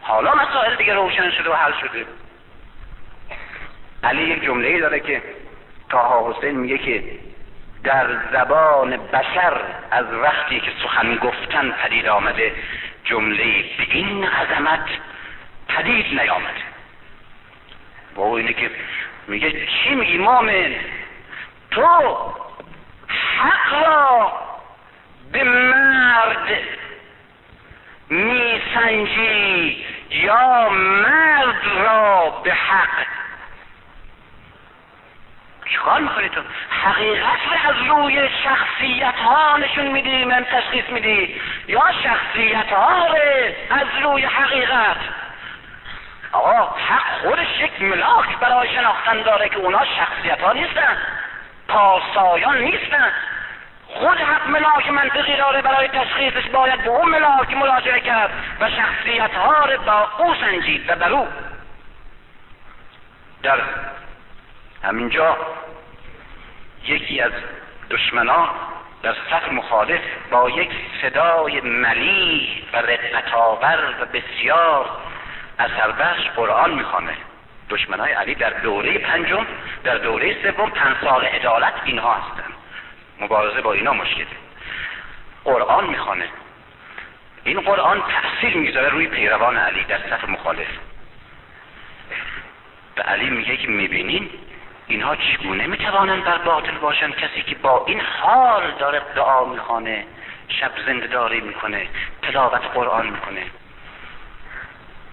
حالا مسائل دیگه روشن شده و حل شده. علی یک جمله ای داره که تاها حسین میگه که در زبان بشر از وقتی که سخن گفتن پدید آمده جمله به این عظمت پدید نیامده. با اینه که میگه چی میگی مامن تو حق را به مرد میسنجی یا مرد را به حق. چیکار می‌کنی تو؟ حقیقت رو از روی شخصیت ها نشون میدی من تشخیص میدی. یا شخصیت ها رو از روی حقیقت. آقا حق خودش یک ملاک برای شناختن داره که اونا شخصیت ها نیستن. پاسایان نیستن. خود حق ملاک منطقی داره برای تشخیصش باید به اون ملاک مراجعه کرد و شخصیت ها رو با او سنجید و بر او در همینجا یکی از دشمنان در صف مخالف با یک صدای ملی و رقتآور و بسیار اثر بخش قرآن می‌خوانه. دشمنای علی در دوره پنجم در دوره سوم پنج سال عدالت اینها هستند. مبارزه با اینا مشکله قرآن می‌خوانه این قرآن تأثیر می‌ذاره روی پیروان علی در صف مخالف. به علی میگه که می‌بینین اینها چگونه می‌توانند بر باطل باشند کسی که با این حال داره دعا می‌خوانه شب زنده داری می‌کنه تلاوت قرآن می‌کنه.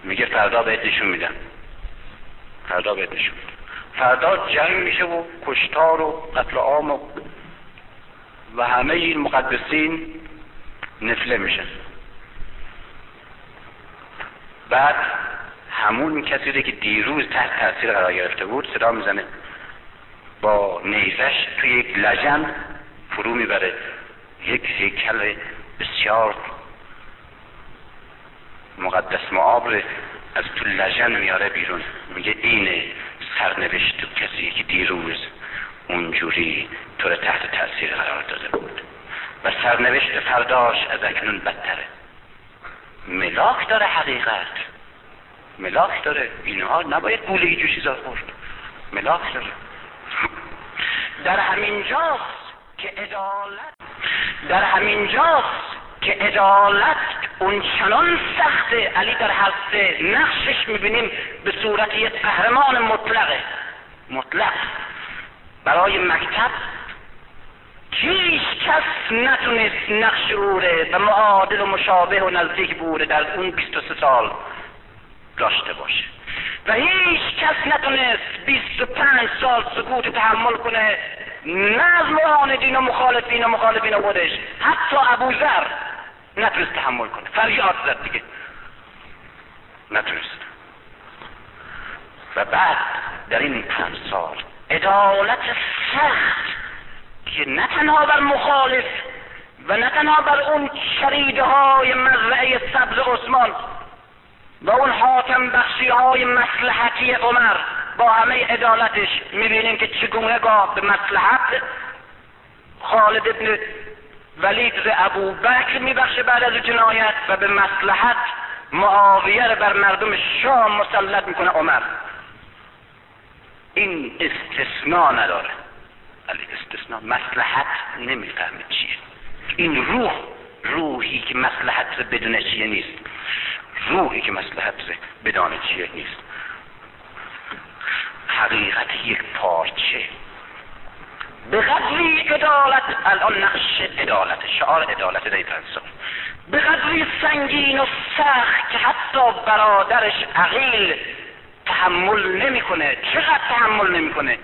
میگه فردا بهت نشون میدم. فردا بهت نشون فردا جنگ میشه و کشتار و قتل عام و و همه این مقدسین نفله میشن. بعد همون کسی که دیروز تحت تاثیر قرار گرفته بود صدا می‌زنه. با نیزش توی یک لجن فرو می‌بره. یک هیکل بسیار مقدس معابر از تو لجن میاره بیرون. میگه اینه سرنوشت کسی که دیروز اونجوری تو رو تحت تاثیر قرار داده بود. و سرنوشت فرداش از اکنون بدتره. ملاک داره حقیقت. ملاک داره. اینها نباید گوله ای چیزا خورد. ملاک داره. در همین جاست که عدالت در همین جاست که عدالت اون چنان سخته. علی در حد نقشش می‌بینیم به صورت یک قهرمان مطلقه. مطلق. برای مکتب هیچ کس نتونست نقش اوره و معادل و مشابه و نزدیک بوده در اون 23 سال داشته باشه. و هیچ کس نتونست 25 سال سکوت تحمل کنه نه از معاندین و مخالفین و مخالفین خودش حتی ابوذر نتونست تحمل کنه. فریاد زد دیگه. نتونست. و بعد در این پنج سال عدالت سخت که نه تنها بر مخالف و نه تنها بر اون شریده های مزرعه سبز عثمان و اون حاکم بخشی های مسلحتی عمر با همه عدالتش می‌بینیم که چگونه گاه به مسلحت خالد ابن ولید ز ابو بکر میبخشه بعد از جنایت و به مسلحت معاویه بر مردم شام مسلط می‌کنه عمر. این استثناء نداره. ولی استثناء مسلحت نمی‌فهمه چیه. این روح روحی که مسلحت بدون چیه نیست. روحی که مسلحت بدانه چیه نیست. حقیقت یک پارچه. به قدری عدالت الان نقش عدالت شعار عدالت در به قدری سنگین و سخت که حتی برادرش عقیل تحمل نمی‌کنه. چقدر تحمل نمی‌کنه؟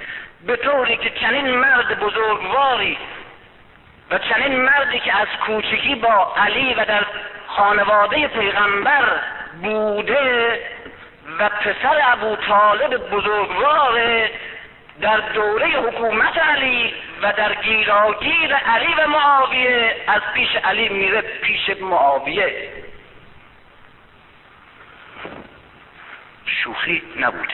به طوری که چنین مرد بزرگواری و چنین مردی که از کوچکی با علی و در خانواده پیغمبر بوده و پسر ابو طالب بزرگوار در دوره حکومت علی و در گیراگیر علی و معاویه از پیش علی میره پیش معاویه. شوخی نبوده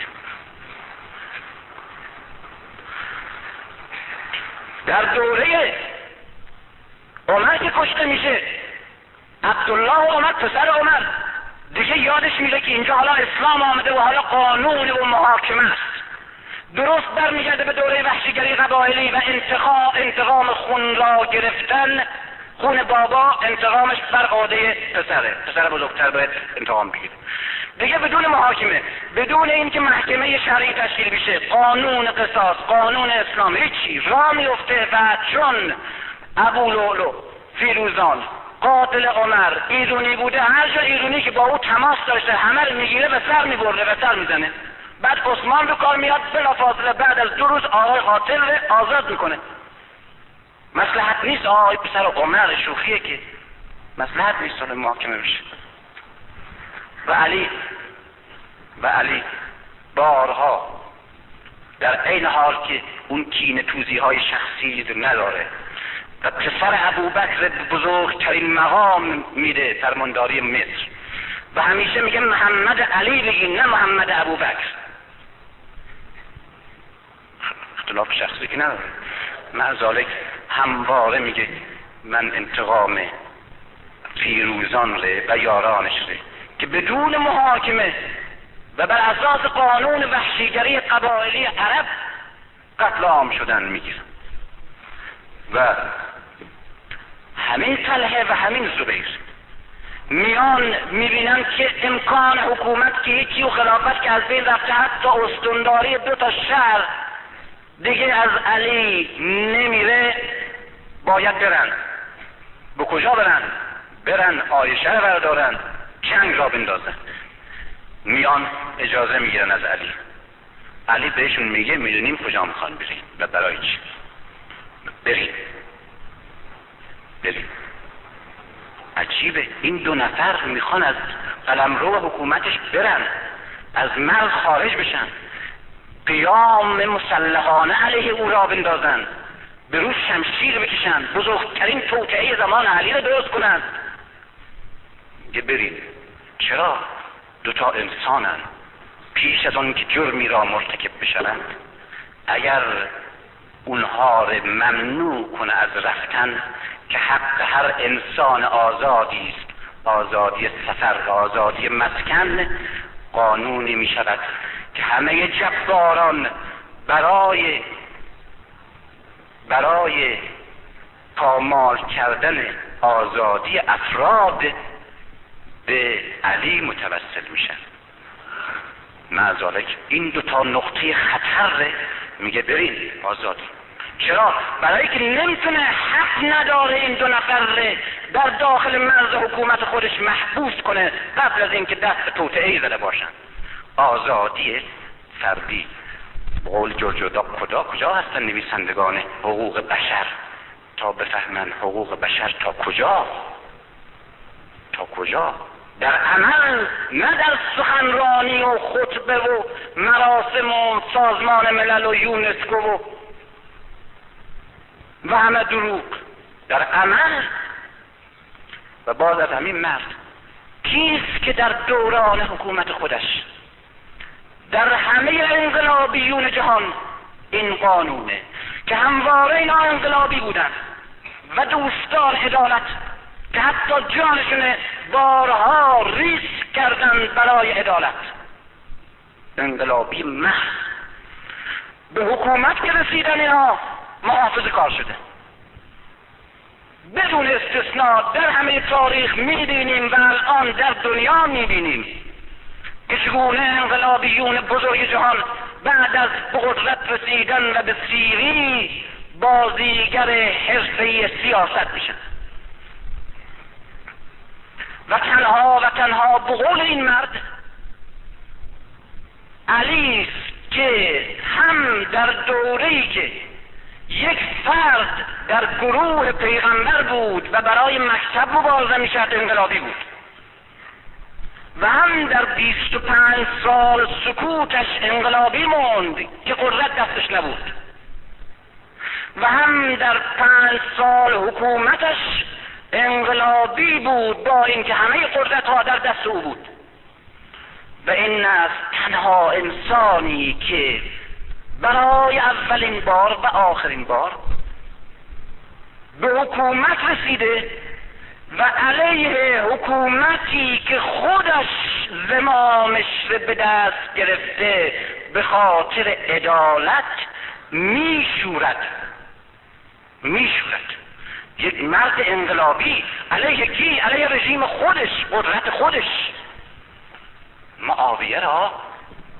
در دوره عمر که کشته میشه عبدالله عمر پسر عمر دیگه یادش میره که اینجا حالا اسلام آمده و حالا قانون و محاکمه است. درست برمیگرده به دوره وحشیگری قبایلی و انتقام انتقام خون را گرفتن. خون بابا انتقامش بر عاده پسره. پسر بزرگتر باید انتقام بگیره. دیگه بدون محاکمه بدون اینکه محکمه شرعی تشکیل بشه قانون قصاص قانون اسلام هیچی. را میفته و چون ابو لولو فیروزان قاتل عمر ایرونی بوده هر جا ایرونی که با او تماس داشته همه رو می‌گیره و سر میبرده و سر می‌زنه. بعد عثمان به کار میاد بلا فاصله بعد از دو روز آقای قاتل رو آزاد می‌کنه. مسلحت نیست آقای پسر عمر شوخیه که مسلحت نیست محاکمه بشه. و علی. و علی. بارها. در عین حال که اون کین توزی های شخصی رو نداره. و پسر ابو بکر بزرگترین مقام میده فرمانداری مصر. و همیشه میگه محمد علی بگین نه محمد ابو بکر اختلاف شخصی که نداره. معذالک همواره میگه من انتقام فیروزان ره و یارانش ره. که بدون محاکمه و بر اساس قانون وحشیگری قبایلی عرب قتل عام شدن می‌گیرن. و همین طلحه و همین زبیر میان می‌بینن که امکان حکومت که یکی و خلافت که از بین رفته حتی استنداری دو تا شهر دیگه از علی نمیره باید برن. به کجا برن؟ برن آیشه رو بردارن. جنگ را بندازن میان اجازه می‌گیرن از علی. علی بهشون میگه می‌دونیم کجا می‌خوان بریم و برای چی. بریم. بریم. عجیبه. این دو نفر می‌خوان از قلمرو حکومتش برن. از مرز خارج بشن. قیام مسلحانه علیه او را بندازن. به روز شمشیر بکشن. بزرگترین توطعه زمان علی را درست کنند که بریم چرا دوتا انسانن پیش از آن که جرمی را مرتکب بشوند اگر اونها را ممنوع کنه از رفتن که حق هر انسان آزادی است آزادی سفر آزادی مسکن قانونی می شود که همه جباران برای برای پامال کردن آزادی افراد به علی متوسل میشن. معذالک این دو تا نقطه خطر میگه برین آزادی چرا؟ برای که نمی‌تونه حق نداره این دو نفر در داخل مرز حکومت خودش محبوس کنه قبل از اینکه دست به توطعه زده باشن. آزادی فردی. قول جرجودا کجا؟ کجا هستن نویسندگان حقوق بشر؟ تا بفهمن حقوق بشر تا کجا؟ تا کجا؟ در عمل نه در سخنرانی و خطبه و مراسم و سازمان ملل و یونسکو و و همه دروغ. در عمل و باز از همین مرد کیست که در دوران حکومت خودش در همه انقلابیون جهان این قانونه که همواره اینا انقلابی بودن و دوستان عدالت که حتی جانشون بارها ریسک کردن برای عدالت. انقلابی محض به حکومت که رسیدن اینها محافظ کار شده. بدون استثناء در همه تاریخ می‌بینیم و الان در دنیا می‌بینیم که چگونه انقلابیون بزرگ جهان بعد از قدرت رسیدن و به سیری بازیگر حرفه سیاست میشن. و تنها و تنها به قول این مرد علی که هم در دوره‌ای که یک فرد در گروه پیغمبر بود و برای مکتب مبارزه می‌شد انقلابی بود. و هم در بیست و پنج سال سکوتش انقلابی موند که قدرت دستش نبود. و هم در پنج سال حکومتش انقلابی بود با اینکه همه قدرت ها در دست او بود. و این است تنها انسانی که برای اولین بار و آخرین بار به حکومت رسیده و علیه حکومتی که خودش زمامش به دست گرفته به خاطر عدالت میشورد. میشورد. یک مرد انقلابی علیه کی؟ علیه رژیم خودش قدرت خودش. معاویه را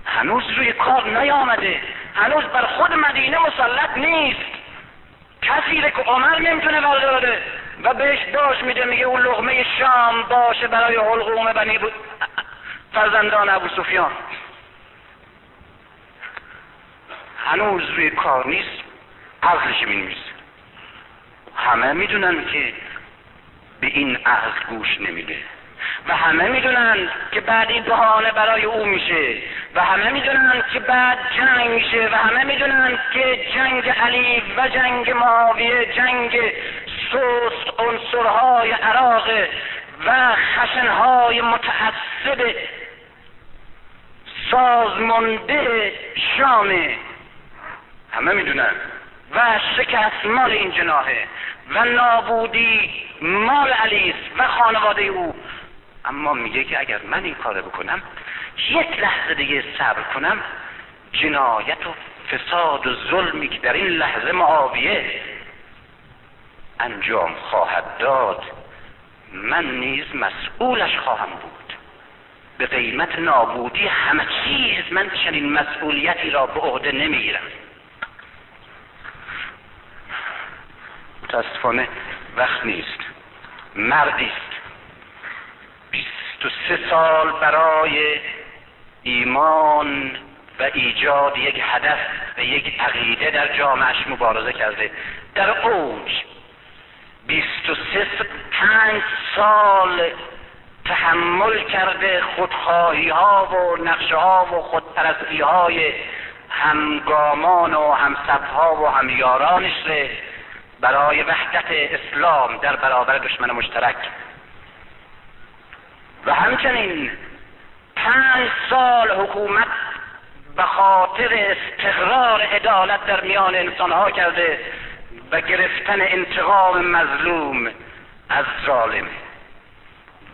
هنوز روی کار نیامده. هنوز بر خود مدینه مسلط نیست. کسی که عمر نمی‌تونه برداره و بهش داشت میده میگه اون لغمه شام باشه برای حلقوم بنی بود. فرزندان ابو سفیان. هنوز روی کار نیست. عقلش می همه می‌دونن که به این عقل گوش نمیده. و همه می‌دونن که بعد این بهانه برای او میشه. و همه می‌دونن که بعد جنگ میشه. و همه می‌دونن که جنگ علی و جنگ معاویه جنگ سست عنصرهای عراق و خشنهای متعصب سازمانده شامه همه می‌دونن. و شکست مال این جناهه. و نابودی مال علی و خانواده او. اما میگه که اگر من این کار بکنم یک لحظه دیگه صبر کنم جنایت و فساد و ظلمی که در این لحظه معاویه انجام خواهد داد من نیز مسئولش خواهم بود. به قیمت نابودی همه چیز من چنین مسئولیتی را به عهده نمی‌گیرم. متاسفانه وقت نیست. مردی است. بیست و سه سال برای ایمان و ایجاد یک هدف و یک عقیده در جامعش مبارزه کرده. در اوج بیست و سه پنج سال تحمل کرده خودخواهی ها و نقشه ها و خودپرستی های همگامان و همسب ها و همیارانش برای وحدت اسلام در برابر دشمن مشترک. و همچنین پنج سال حکومت به خاطر استقرار عدالت در میان انسانها کرده و گرفتن انتقام مظلوم از ظالم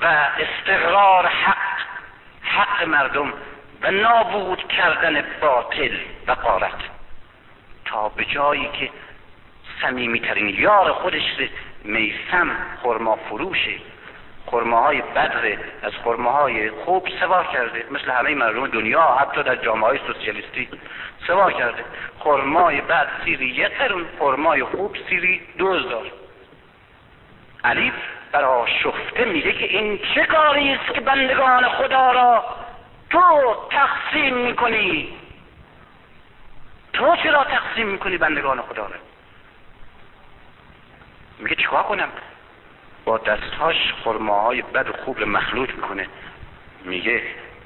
و استقرار حق حق مردم و نابود کردن باطل و قارت. تا به جایی که صمیمیترین یار خودش میسم خرما فروشه خرماهای بدر از خرماهای خوب سوا کرده مثل همه مردم دنیا حتی در جامعه های سوسیالیستی سوا کرده. خرمای بد سیری یک قرون خرمای خوب سیری دو هزار. علی برا شفته میگه که این چه کاری است که بندگان خدا را تو تقسیم می‌کنی؟ تو چرا تقسیم می‌کنی بندگان خدا را؟ میگه چیکار کنم؟ با دستهاش خرماهای بد و خوب مخلوط می‌کنه. میگه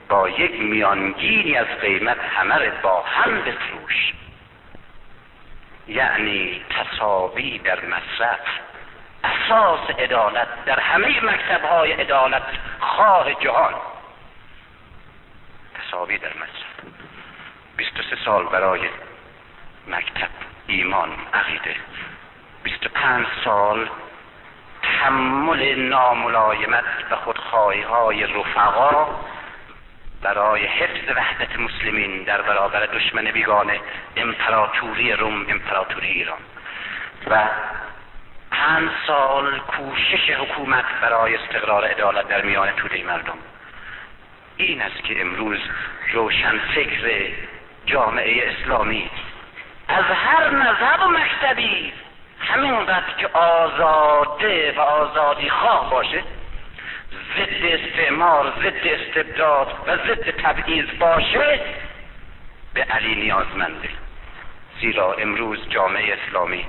با یک میانگینی از قیمت همه با هم بفروش. یعنی تصابی در مصرف اساس عدالت در همه مکتب های عدالت خواه جهان. تصاوی در مجلس 23 سال برای مکتب ایمان عقیده. 25 سال تحمل ناملایمت و خودخواهی های رفقا برای حفظ وحدت مسلمین در برابر دشمن بیگانه امپراتوری روم امپراتوری ایران. و پنج سال کوشش حکومت برای استقرار عدالت در میان توده مردم. این است که امروز روشن فکر جامعه اسلامی از هر مذهب و مکتبی همینقدر که آزاده و آزادی خواه باشه ضد استعمار ضد استبداد و ضد تبعیض باشه به علی نیازمنده. زیرا امروز جامعه اسلامی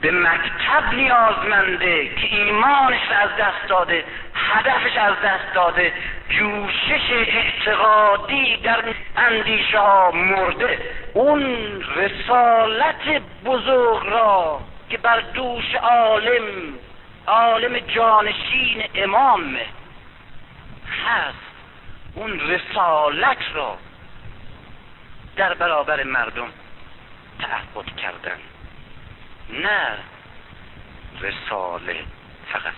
به مکتب نیازمنده که ایمانش از دست داده هدفش از دست داده جوشش اعتقادی در اندیشه ها مرده. اون رسالت بزرگ را که بر دوش عالم عالم جانشین امام هست. اون رسالت را در برابر مردم تعهد کردن. نه رساله فقط.